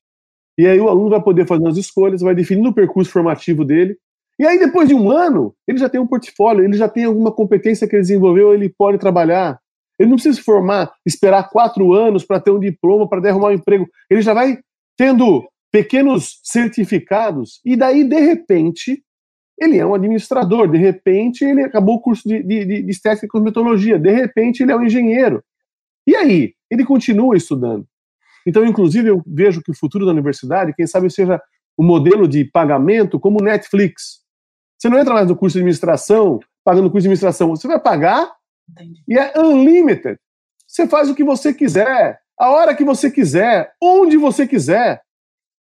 E aí o aluno vai poder fazer as escolhas, vai definindo o percurso formativo dele. E aí, depois de um ano, ele já tem um portfólio, ele já tem alguma competência que ele desenvolveu, ele pode trabalhar. Ele não precisa se formar, esperar quatro anos para ter um diploma, para arrumar um emprego. Ele já vai tendo pequenos certificados, e daí, de repente, ele é um administrador, de repente, ele acabou o curso de, de, de estética e cosmetologia, de repente, ele é um engenheiro. E aí? Ele continua estudando. Então, inclusive, eu vejo que o futuro da universidade, quem sabe seja o um modelo de pagamento como Netflix. Você não entra mais no curso de administração pagando curso de administração, você vai pagar Entendi. e é unlimited. Você faz o que você quiser, a hora que você quiser, onde você quiser.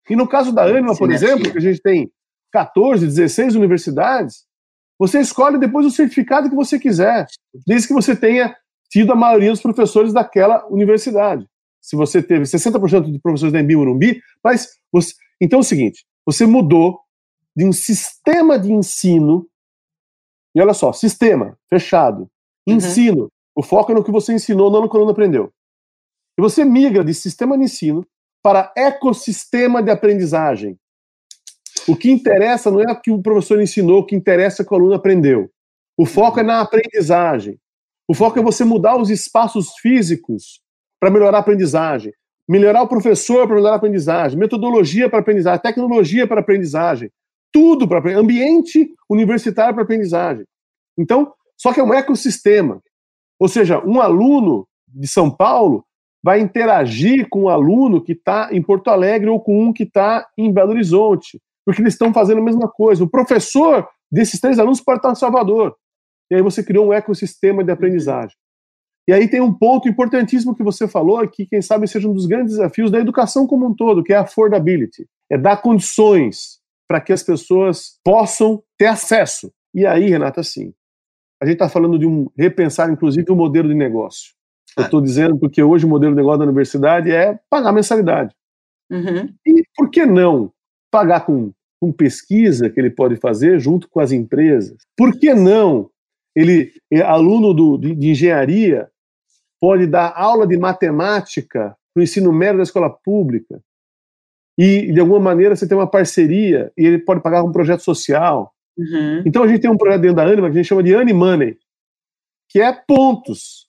E no caso da Anima, por exemplo, que a gente tem 14, 16 universidades, você escolhe depois o certificado que você quiser, desde que você tenha tido a maioria dos professores daquela universidade. Se você teve 60% de professores da Embi Morumbi, mas você... então é o seguinte, você mudou de um sistema de ensino, e olha só, sistema, fechado, uhum. ensino, o foco é no que você ensinou, não no que o aluno aprendeu. E você migra de sistema de ensino para ecossistema de aprendizagem. O que interessa não é o que o professor ensinou, o que interessa é o que o aluno aprendeu. O foco é na aprendizagem. O foco é você mudar os espaços físicos para melhorar a aprendizagem, melhorar o professor para melhorar a aprendizagem, metodologia para aprendizagem, tecnologia para aprendizagem, tudo para ambiente universitário para aprendizagem. Então, só que é um ecossistema. Ou seja, um aluno de São Paulo vai interagir com um aluno que está em Porto Alegre ou com um que está em Belo Horizonte, porque eles estão fazendo a mesma coisa. O professor desses três alunos pode estar em Salvador. E aí você criou um ecossistema de aprendizagem. E aí tem um ponto importantíssimo que você falou, que quem sabe seja um dos grandes desafios da educação como um todo, que é a affordability. É dar condições para que as pessoas possam ter acesso. E aí, Renata, sim, a gente está falando de um repensar, inclusive, o modelo de negócio. Eu estou dizendo porque hoje o modelo de negócio da universidade é pagar mensalidade. Uhum. E por que não pagar com, com pesquisa que ele pode fazer junto com as empresas? Por que não ele, é aluno do, de, de engenharia, pode dar aula de matemática para o ensino médio da escola pública? E, de alguma maneira, você tem uma parceria e ele pode pagar um projeto social. Uhum. Então, a gente tem um projeto dentro da Anima que a gente chama de Money, que é pontos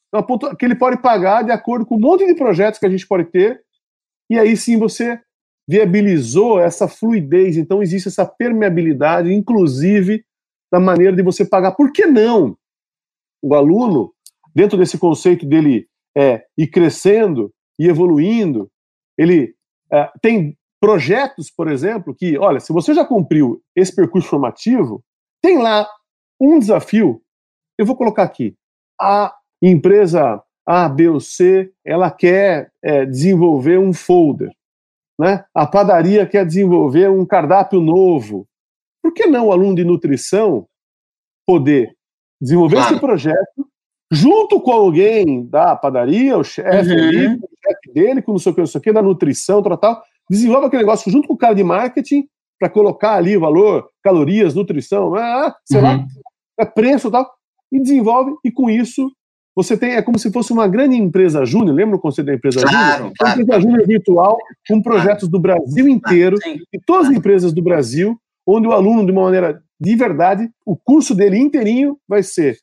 que ele pode pagar de acordo com um monte de projetos que a gente pode ter, e aí sim você viabilizou essa fluidez, então existe essa permeabilidade, inclusive da maneira de você pagar. Por que não? O aluno, dentro desse conceito dele é, ir crescendo e evoluindo, ele é, tem projetos, por exemplo, que, olha, se você já cumpriu esse percurso formativo, tem lá um desafio. Eu vou colocar aqui. A empresa A, B ou C, ela quer é, desenvolver um folder. Né? A padaria quer desenvolver um cardápio novo. Por que não o aluno de nutrição poder desenvolver claro. esse projeto junto com alguém da padaria, o chefe uhum. ali, o chefe dele, com não sei o que, não sei o que, da nutrição, tal, tal, desenvolve aquele negócio junto com o cara de marketing para colocar ali o valor, calorias, nutrição, ah, sei uhum. lá, é preço e tal, e desenvolve, e com isso você tem, é como se fosse uma grande empresa júnior, lembra o conceito da empresa claro, júnior? Claro, uma empresa júnior virtual com projetos do Brasil inteiro, e todas as empresas do Brasil, onde o aluno, de uma maneira de verdade, o curso dele inteirinho vai ser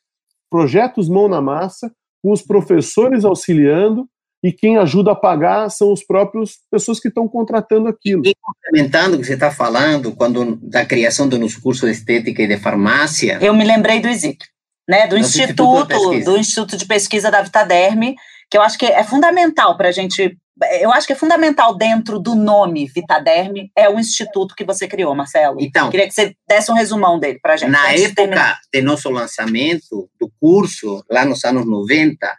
projetos mão na massa, com os professores auxiliando, e quem ajuda a pagar são os próprios pessoas que estão contratando aquilo. E complementando o que você está falando, quando da criação dos cursos de estética e de farmácia. Eu me lembrei do ISIC né, do instituto, instituto do Instituto de Pesquisa da Vitaderme, que eu acho que é fundamental para a gente. Eu acho que é fundamental dentro do nome Vitaderme é o instituto que você criou, Marcelo. Então, queria que você desse um resumão dele para a gente. Na época de nosso lançamento do curso, lá nos anos 90,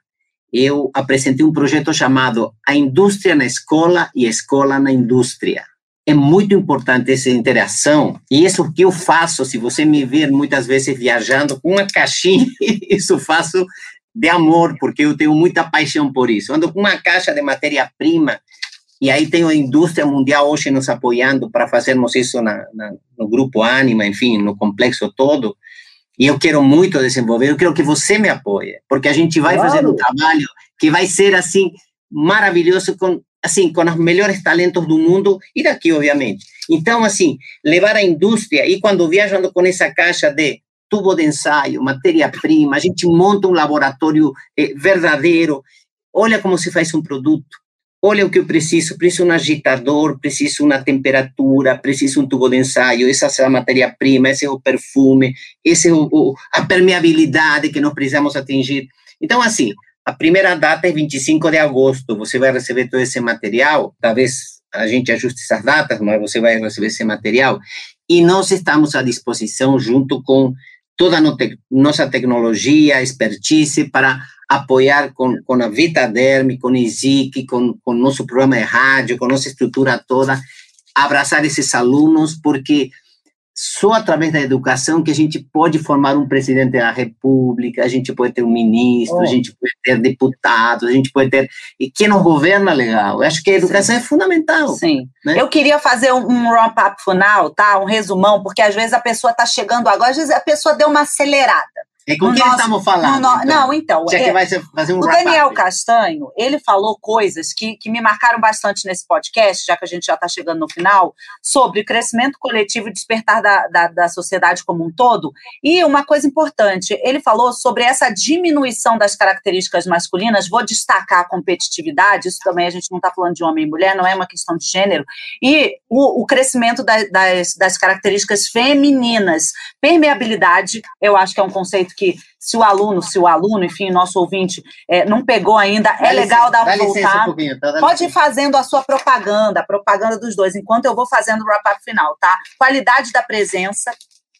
eu apresentei um projeto chamado A Indústria na Escola e a Escola na Indústria é muito importante essa interação. E isso que eu faço, se você me ver muitas vezes viajando com uma caixinha, isso faço de amor, porque eu tenho muita paixão por isso. Ando com uma caixa de matéria-prima, e aí tem a indústria mundial hoje nos apoiando para fazermos isso na, na, no grupo Anima, enfim, no complexo todo. E eu quero muito desenvolver, eu quero que você me apoie, porque a gente vai claro. fazer um trabalho que vai ser assim maravilhoso com assim, com os melhores talentos do mundo e daqui, obviamente. Então, assim, levar a indústria e quando viajando com essa caixa de tubo de ensaio, matéria-prima, a gente monta um laboratório eh, verdadeiro, olha como se faz um produto. olha o que eu preciso, preciso um agitador, preciso uma temperatura, preciso um tubo de ensaio, essa é a matéria-prima, esse é o perfume, esse é o, o, a permeabilidade que nós precisamos atingir. Então, assim, a primeira data é 25 de agosto, você vai receber todo esse material, talvez a gente ajuste essas datas, mas você vai receber esse material, e nós estamos à disposição junto com toda a nossa tecnologia, expertise para apoiar com, com a Vitaderm, com o ISIC, com, com nosso programa de rádio, com nossa estrutura toda, abraçar esses alunos, porque só através da educação que a gente pode formar um presidente da república, a gente pode ter um ministro, oh. a gente pode ter deputados, a gente pode ter... E quem não governa, legal. Eu acho que a educação Sim. é fundamental. Sim. Né? Eu queria fazer um, um wrap-up final, tá? Um resumão, porque às vezes a pessoa está chegando agora, às vezes a pessoa deu uma acelerada. E com quem estamos falando? No, então? Não, então. Já é, que vai fazer um o Daniel Castanho, ele falou coisas que, que me marcaram bastante nesse podcast, já que a gente já está chegando no final, sobre crescimento coletivo e despertar da, da, da, sociedade como um todo. E uma coisa importante, ele falou sobre essa diminuição das características masculinas. Vou destacar a competitividade, isso também a gente não está falando de homem e mulher, não é uma questão de gênero. E o, o crescimento da, das, das características femininas. Permeabilidade, eu acho que é um conceito que se o aluno, se o aluno, enfim, nosso ouvinte é, não pegou ainda, é dá é legal dar um voltar. Um tá? Pode ir fazendo a sua propaganda, a propaganda dos dois, enquanto eu vou fazendo o wrap-up final, tá? Qualidade da presença,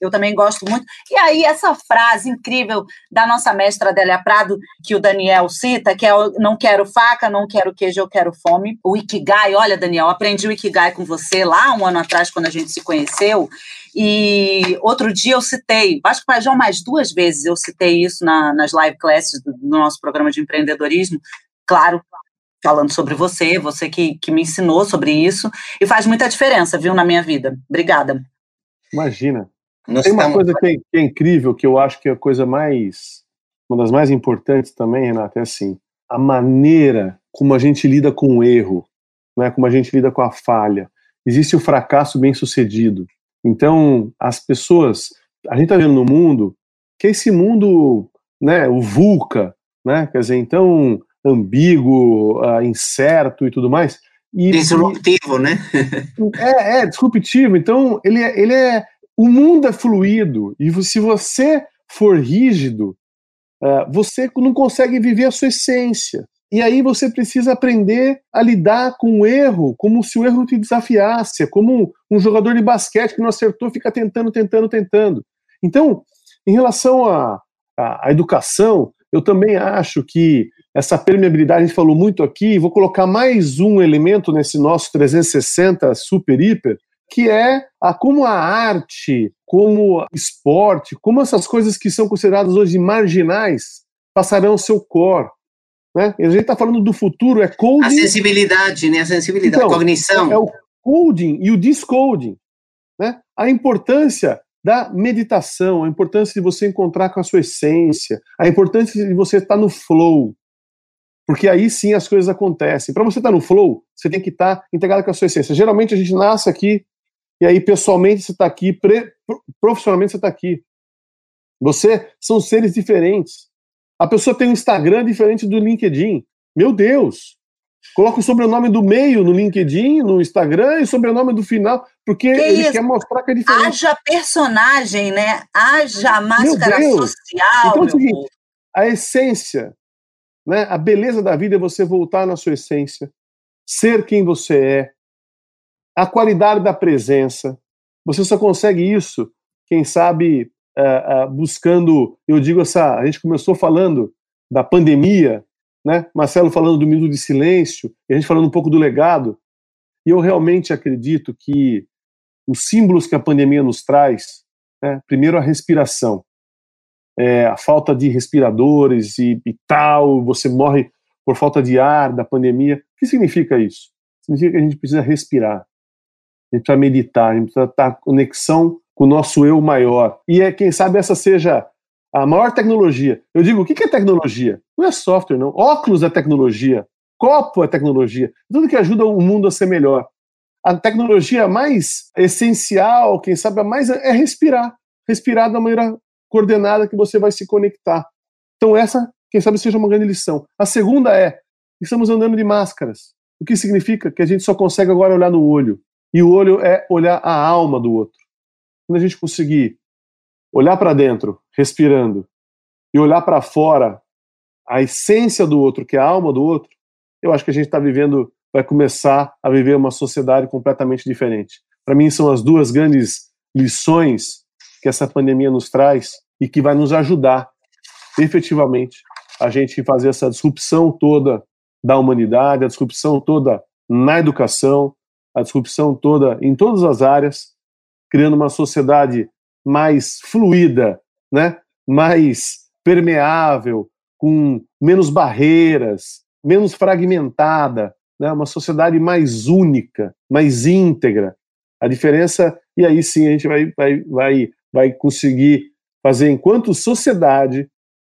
eu também gosto muito. E aí, essa frase incrível da nossa mestra Adélia Prado, que o Daniel cita, que é não quero faca, não quero queijo, eu quero fome. O Ikigai, olha, Daniel, aprendi o Ikigai com você lá um ano atrás, quando a gente se conheceu. E outro dia eu citei, acho que já umas duas vezes eu citei isso na, nas live classes do, do nosso programa de empreendedorismo. Claro, falando sobre você, você que, que me ensinou sobre isso, e faz muita diferença, viu, na minha vida. Obrigada. Imagina. Nós Tem uma estamos... coisa que é, que é, incrível, que eu acho que é a coisa mais. Uma das mais importantes também, Renata, é assim: a maneira como a gente lida com o erro, né, como a gente lida com a falha. Existe o fracasso bem sucedido. Então, as pessoas. A gente está vendo no mundo que esse mundo, né, o VUCA, né, quer dizer, então, ambíguo, uh, incerto e tudo mais. E, disruptivo, né? é, é, disruptivo. Então, ele é, ele é o mundo é fluido e se você for rígido, é, você não consegue viver a sua essência. E aí você precisa aprender a lidar com o erro, como se o erro te desafiasse, como um jogador de basquete que não acertou, fica tentando, tentando, tentando. Então, em relação à, à, à educação, eu também acho que essa permeabilidade, a gente falou muito aqui, vou colocar mais um elemento nesse nosso 360 super hiper, que é a, como a arte, como esporte, como essas coisas que são consideradas hoje marginais passarão ao seu core. Né? A gente está falando do futuro, é coding. A sensibilidade, né? A sensibilidade, então, a cognição. É o coding e o descoding. Né? A importância da meditação, a importância de você encontrar com a sua essência, a importância de você estar tá no flow. Porque aí sim as coisas acontecem. Para você estar tá no flow, você tem que estar tá integrado com a sua essência. Geralmente a gente nasce aqui e aí pessoalmente você está aqui, profissionalmente você está aqui. Você são seres diferentes. A pessoa tem um Instagram diferente do LinkedIn. Meu Deus! Coloca o sobrenome do meio no LinkedIn, no Instagram e o sobrenome do final, porque que ele isso? quer mostrar que é diferente. Haja personagem, né? Haja máscara social. Então é o seguinte, a essência, né? a beleza da vida é você voltar na sua essência, ser quem você é, a qualidade da presença. Você só consegue isso, quem sabe, uh, uh, buscando. Eu digo essa. A gente começou falando da pandemia, né? Marcelo falando do minuto de silêncio, e a gente falando um pouco do legado. E eu realmente acredito que os símbolos que a pandemia nos traz, né? primeiro a respiração, é, a falta de respiradores e, e tal, você morre por falta de ar da pandemia. O que significa isso? Significa que a gente precisa respirar a gente precisa meditar, a gente precisa estar em conexão com o nosso eu maior. E é, quem sabe essa seja a maior tecnologia. Eu digo, o que é tecnologia? Não é software, não. Óculos é tecnologia. Copo é tecnologia. Tudo que ajuda o mundo a ser melhor. A tecnologia mais essencial, quem sabe a mais, é respirar. Respirar da maneira coordenada que você vai se conectar. Então essa, quem sabe, seja uma grande lição. A segunda é, estamos andando de máscaras. o que significa que a gente só consegue agora olhar no olho. E o olho é olhar a alma do outro. Quando a gente conseguir olhar para dentro, respirando, e olhar para fora, a essência do outro, que é a alma do outro, eu acho que a gente está vivendo, vai começar a viver uma sociedade completamente diferente. Para mim, são as duas grandes lições que essa pandemia nos traz e que vai nos ajudar efetivamente a gente fazer essa disrupção toda da humanidade, a disrupção toda na educação, a disrupção toda em todas as áreas, criando uma sociedade mais fluida, né? mais permeável, com menos barreiras, menos fragmentada, né? uma sociedade mais única, mais íntegra. A diferença, e aí sim a gente vai, vai, vai, vai conseguir fazer, enquanto sociedade,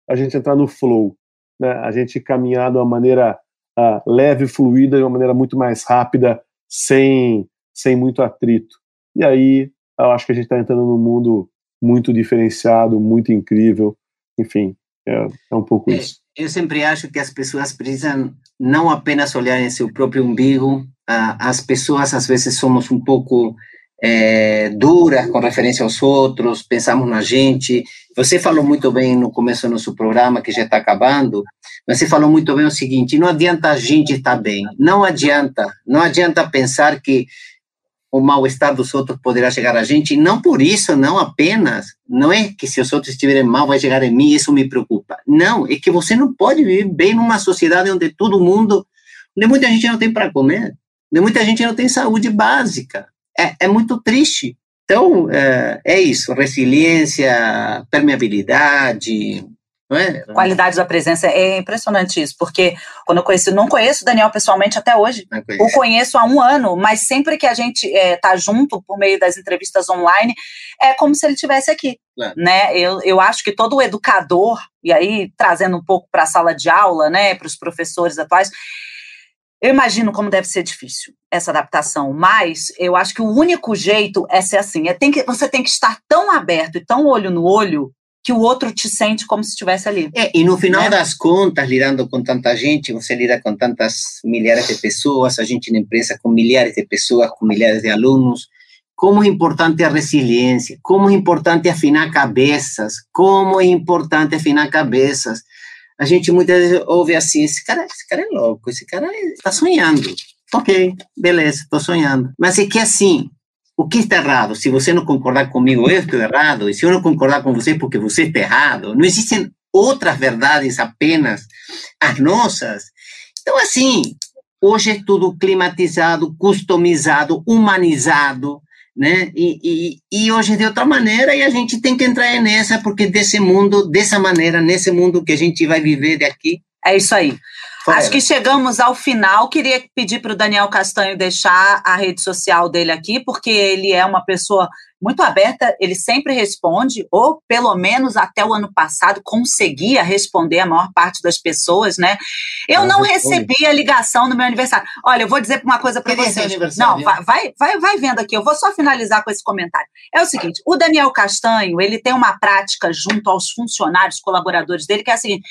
a gente entrar no flow, né? a gente caminhar de uma maneira uh, leve, fluida, de uma maneira muito mais rápida, sem, sem muito atrito. E aí eu acho que a gente está entrando num mundo muito diferenciado, muito incrível, enfim, é, é um pouco é, isso. Eu sempre acho que as pessoas precisam não apenas olhar em seu próprio umbigo, uh, as pessoas às vezes somos um pouco é, duras com referência aos outros, pensamos na gente. Você falou muito bem no começo do nosso programa, que já está acabando, você falou muito bem o seguinte: não adianta a gente estar bem, não adianta, não adianta pensar que o mal-estar dos outros poderá chegar a gente, não por isso, não apenas, não é que se os outros estiverem mal vai chegar em mim, isso me preocupa. Não, é que você não pode viver bem numa sociedade onde todo mundo, onde muita gente não tem para comer, onde muita gente não tem saúde básica, é, é muito triste. Então, é, é isso: resiliência, permeabilidade, é? Qualidade da presença é impressionante isso, porque quando eu conheci, não conheço o Daniel pessoalmente até hoje, o conheço há um ano, mas sempre que a gente está é, junto por meio das entrevistas online, é como se ele estivesse aqui, é. né? Eu, eu acho que todo educador, e aí trazendo um pouco para a sala de aula, né, para os professores atuais, eu imagino como deve ser difícil essa adaptação, mas eu acho que o único jeito é ser assim. É, tem que, você tem que estar tão aberto e tão olho no olho que o outro te sente como se estivesse ali. É, e no final né? das contas, lidando com tanta gente, você lida com tantas milhares de pessoas, a gente na empresa com milhares de pessoas, com milhares de alunos, como é importante a resiliência, como é importante afinar cabeças, como é importante afinar cabeças a gente muitas vezes ouve assim, esse cara, esse cara é louco, esse cara está sonhando. Ok, beleza, estou sonhando. Mas é que assim, o que está errado? Se você não concordar comigo, eu estou errado. E se eu não concordar com você, porque você está errado. Não existem outras verdades apenas as nossas. Então, assim, hoje é tudo climatizado, customizado, humanizado né? E, e, e, hoje de outra maneira e a gente tem que entrar nessa porque desse mundo, dessa maneira, nesse mundo que a gente vai viver daqui. É isso aí. Acho que chegamos ao final. Queria pedir para o Daniel Castanho deixar a rede social dele aqui, porque ele é uma pessoa muito aberta, ele sempre responde, ou pelo menos até o ano passado conseguia responder a maior parte das pessoas, né? Eu não recebi a ligação no meu aniversário. Olha, eu vou dizer uma coisa para vocês. Não, vai, vai, vai vendo aqui. Eu vou só finalizar com esse comentário. É o seguinte: o Daniel Castanho ele tem uma prática junto aos funcionários, colaboradores dele, que é a seguinte: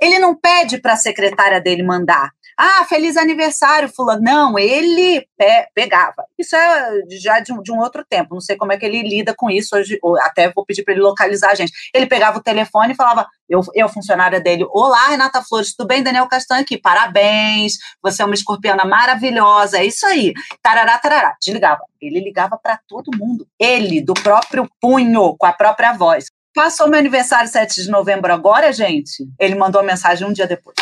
ele não pede para a secretária dele mandar. Ah, feliz aniversário, fulano. Não, ele pe pegava. Isso é já de um, de um, outro tempo. Não sei como é que ele lida com isso hoje. até vou pedir para ele localizar a gente. Ele pegava o telefone e falava, eu, eu funcionária dele, olá, Renata Flores, tudo bem? Daniel Castanho aqui, parabéns, você é uma escorpiana maravilhosa, é isso aí. Tarará, tarará, desligava. Ele ligava para todo mundo. Ele, do próprio punho, com a própria voz. Passou meu aniversário 7 de novembro agora, gente. Ele mandou a mensagem um dia depois.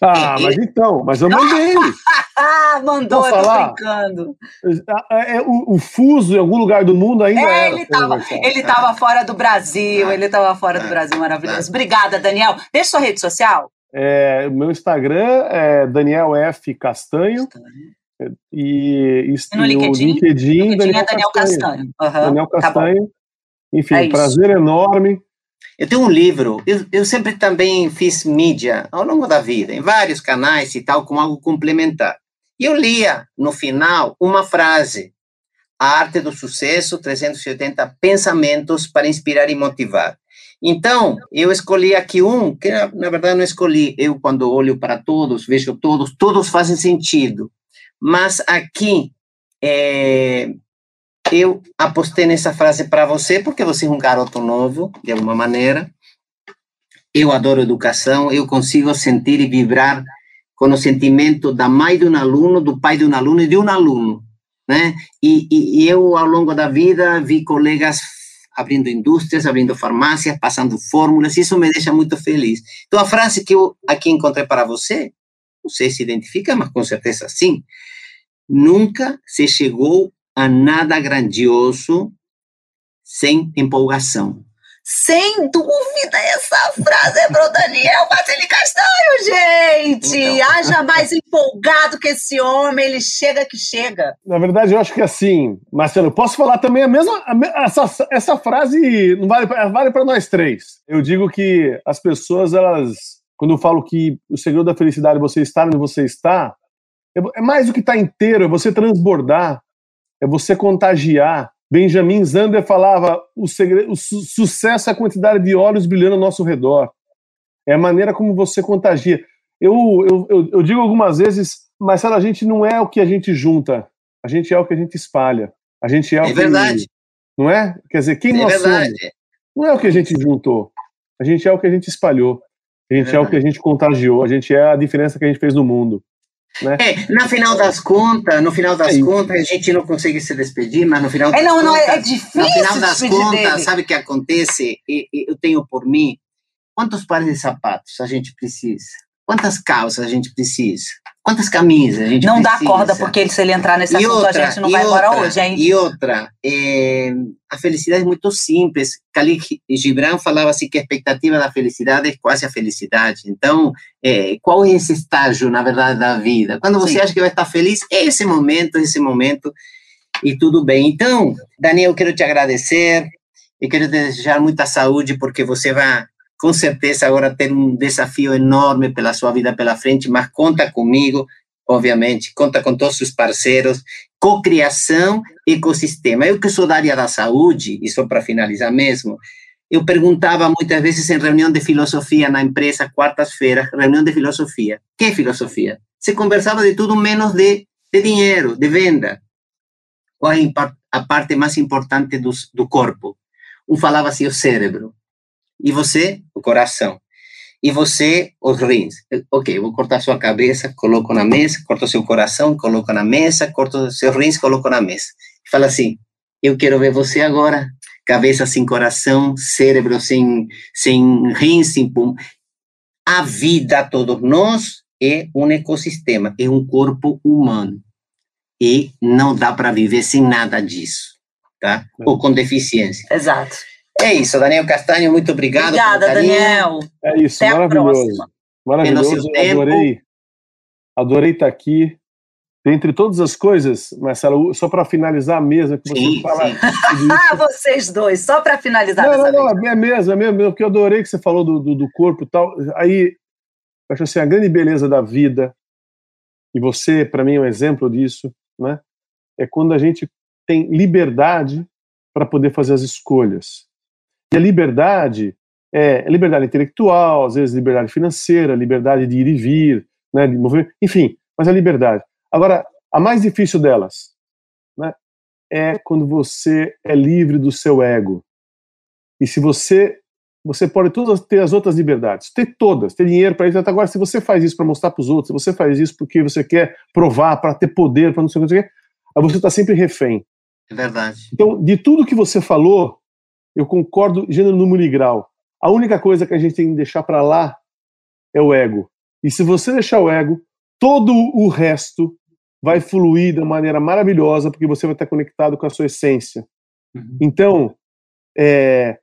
Ah, mas então, mas eu mandei. Mandou, eu tô falar? brincando. É, é, o, o, fuso em algum lugar do mundo ainda é, ele estava ele tava fora do Brasil, ele estava fora do Brasil, maravilhoso. Obrigada, Daniel. Deixa sua rede social. É, meu Instagram é Daniel F. Castanho. E, e, no LinkedIn, LinkedIn, LinkedIn Daniel é Daniel Castanho. Castanho. Uhum, Daniel tá Castanho. Tá Enfim, é prazer enorme. Eu tenho um livro, eu, eu sempre também fiz mídia ao longo da vida, em vários canais e tal, como algo complementar. E eu lia, no final, uma frase: A arte do sucesso, 380 pensamentos para inspirar e motivar. Então, eu escolhi aqui um, que na verdade não escolhi. Eu, quando olho para todos, vejo todos, todos fazem sentido. Mas aqui, é, eu apostei nessa frase para você, porque você é um garoto novo, de alguma maneira. Eu adoro educação, eu consigo sentir e vibrar com o sentimento da mãe de um aluno, do pai de um aluno e de um aluno. Né? E, e, e eu, ao longo da vida, vi colegas abrindo indústrias, abrindo farmácias, passando fórmulas, isso me deixa muito feliz. Então, a frase que eu aqui encontrei para você, não sei se identifica, mas com certeza sim. Nunca se chegou a nada grandioso sem empolgação. Sem dúvida, essa frase é pro Daniel Martini Castanho, gente! Então. Haja mais empolgado que esse homem, ele chega que chega. Na verdade, eu acho que assim, Marcelo, posso falar também a mesma. A, essa, essa frase não vale, vale para nós três. Eu digo que as pessoas, elas. Quando eu falo que o segredo da felicidade é você estar onde você está, é, é mais do que estar inteiro, é você transbordar, é você contagiar. Benjamin Zander falava: o, segredo, o su sucesso é a quantidade de olhos brilhando ao nosso redor. É a maneira como você contagia. Eu, eu, eu, eu digo algumas vezes, mas a gente não é o que a gente junta, a gente é o que a gente espalha. A gente é o é que. verdade. Não é? Quer dizer, quem é nós verdade. somos? Não é o que a gente juntou, a gente é o que a gente espalhou. A gente é, é o que a gente contagiou, a gente é a diferença que a gente fez no mundo. Né? É, na final das contas, no final das é contas, a gente não consegue se despedir, mas no final das é, não, contas, não, é, difícil. No final das contas, dele. sabe o que acontece? Eu tenho por mim quantos pares de sapatos a gente precisa? Quantas calças a gente precisa? Quantas camisas a gente não precisa? Não dá corda, porque se ele entrar nesse e assunto, outra, a gente não vai outra, embora hoje, hein? E outra, é, a felicidade é muito simples. Khalil Gibran falava assim que a expectativa da felicidade é quase a felicidade. Então, é, qual é esse estágio, na verdade, da vida? Quando você Sim. acha que vai estar feliz, é esse momento, esse momento, e tudo bem. Então, Daniel, eu quero te agradecer, e quero desejar muita saúde, porque você vai com certeza agora ter um desafio enorme pela sua vida pela frente, mas conta comigo, obviamente, conta com todos os parceiros, cocriação, ecossistema. Eu que sou da área da saúde, e só para finalizar mesmo, eu perguntava muitas vezes em reunião de filosofia na empresa, quartas-feiras, reunião de filosofia. Que filosofia? Se conversava de tudo menos de, de dinheiro, de venda. Qual é a parte mais importante do, do corpo? Um falava assim, o cérebro. E você, o coração. E você, os rins. Ok, vou cortar sua cabeça, coloco na mesa, corto seu coração, coloco na mesa, corto seus rins, coloco na mesa. Fala assim, eu quero ver você agora, cabeça sem coração, cérebro sem, sem rins, sem pum. A vida, todos nós, é um ecossistema, é um corpo humano. E não dá para viver sem nada disso, tá? Ou com deficiência. Exato. É isso, Daniel Castanho, muito obrigado. Obrigada, Daniel. É isso, Até maravilhoso. Maravilhoso, adorei. Adorei estar aqui. Dentre todas as coisas, Marcelo, só para finalizar a mesa, que você fala. Ah, vocês dois, só para finalizar. Não, não, não, é mesmo, é mesmo, porque eu adorei que você falou do, do, do corpo e tal. Aí, eu acho assim, a grande beleza da vida, e você, para mim, é um exemplo disso, né? É quando a gente tem liberdade para poder fazer as escolhas. E a liberdade é liberdade intelectual, às vezes liberdade financeira, liberdade de ir e vir, né, de mover, enfim, mas a liberdade. Agora, a mais difícil delas né, é quando você é livre do seu ego. E se você você pode todas ter as outras liberdades, ter todas, ter dinheiro para isso. Agora, se você faz isso para mostrar para os outros, se você faz isso porque você quer provar, para ter poder, para não sei o que, aí você está sempre refém. É verdade. Então, de tudo que você falou, eu concordo gênero, número e grau. A única coisa que a gente tem que deixar para lá é o ego. E se você deixar o ego, todo o resto vai fluir da maneira maravilhosa, porque você vai estar conectado com a sua essência. Uhum. Então, é,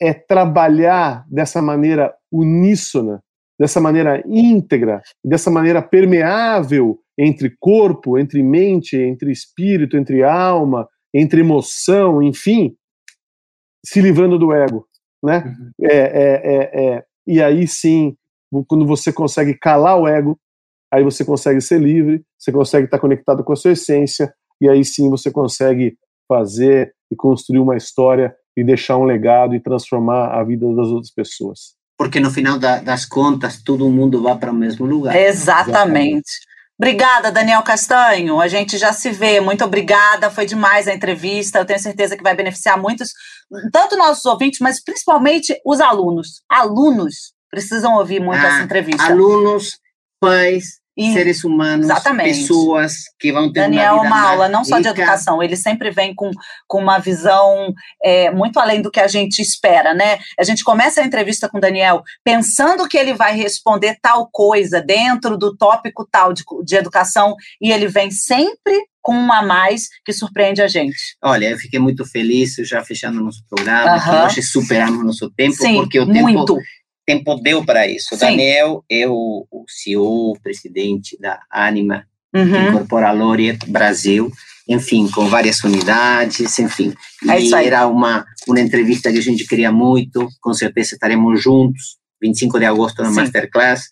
é trabalhar dessa maneira uníssona, dessa maneira íntegra, dessa maneira permeável entre corpo, entre mente, entre espírito, entre alma, entre emoção, enfim, se livrando do ego, né? Uhum. É, é, é, é, e aí sim, quando você consegue calar o ego, aí você consegue ser livre, você consegue estar conectado com a sua essência, e aí sim você consegue fazer e construir uma história e deixar um legado e transformar a vida das outras pessoas. Porque no final da, das contas, todo mundo vai para o mesmo lugar. Exatamente. Obrigada, Daniel Castanho. A gente já se vê. Muito obrigada. Foi demais a entrevista. Eu tenho certeza que vai beneficiar muitos, tanto nossos ouvintes, mas principalmente os alunos. Alunos precisam ouvir muito ah, essa entrevista. Alunos, pais, seres humanos, exatamente. pessoas que vão ter Daniel, uma vida uma aula não só de educação, ele sempre vem com, com uma visão é, muito além do que a gente espera, né? A gente começa a entrevista com o Daniel pensando que ele vai responder tal coisa dentro do tópico tal de, de educação e ele vem sempre com uma a mais que surpreende a gente. Olha, eu fiquei muito feliz, já fechando nosso programa, que hoje superamos nosso tempo, Sim, porque o tempo muito tempo deu para isso. Sim. Daniel é o, o CEO, presidente da Anima uhum. Incorporalore Brasil, enfim, com várias unidades, enfim. É e era uma, uma entrevista que a gente queria muito, com certeza estaremos juntos, 25 de agosto na Sim. Masterclass.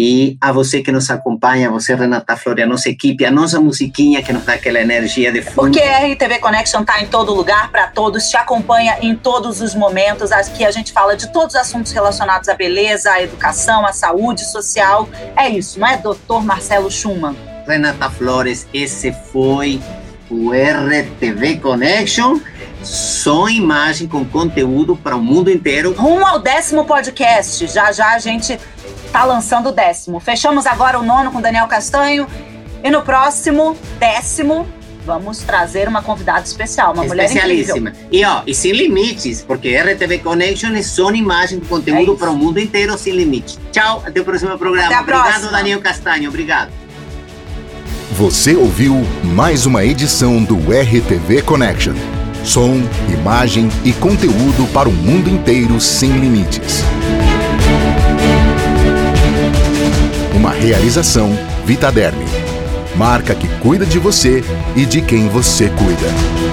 E a você que nos acompanha, você, Renata Flore, a nossa equipe, a nossa musiquinha que nos dá aquela energia de fundo. Porque a RTV Connection está em todo lugar, para todos, te acompanha em todos os momentos. Aqui a gente fala de todos os assuntos relacionados à beleza, à educação, à saúde social. É isso, não é, doutor Marcelo Schumann? Renata Flores, esse foi o RTV Connection. Som imagem com conteúdo para o mundo inteiro. Rumo ao décimo podcast. Já já a gente está lançando o décimo. Fechamos agora o nono com Daniel Castanho. E no próximo, décimo, vamos trazer uma convidada especial, uma mulher Especialíssima. E, ó, e sem limites, porque RTV Connection é só imagem, conteúdo é para o mundo inteiro sem limites. Tchau, até o próximo programa. Até a Obrigado, próxima. Daniel Castanho. Obrigado. Você ouviu mais uma edição do RTV Connection. Som, imagem e conteúdo para o mundo inteiro sem limites. Uma realização Vitaderme. Marca que cuida de você e de quem você cuida.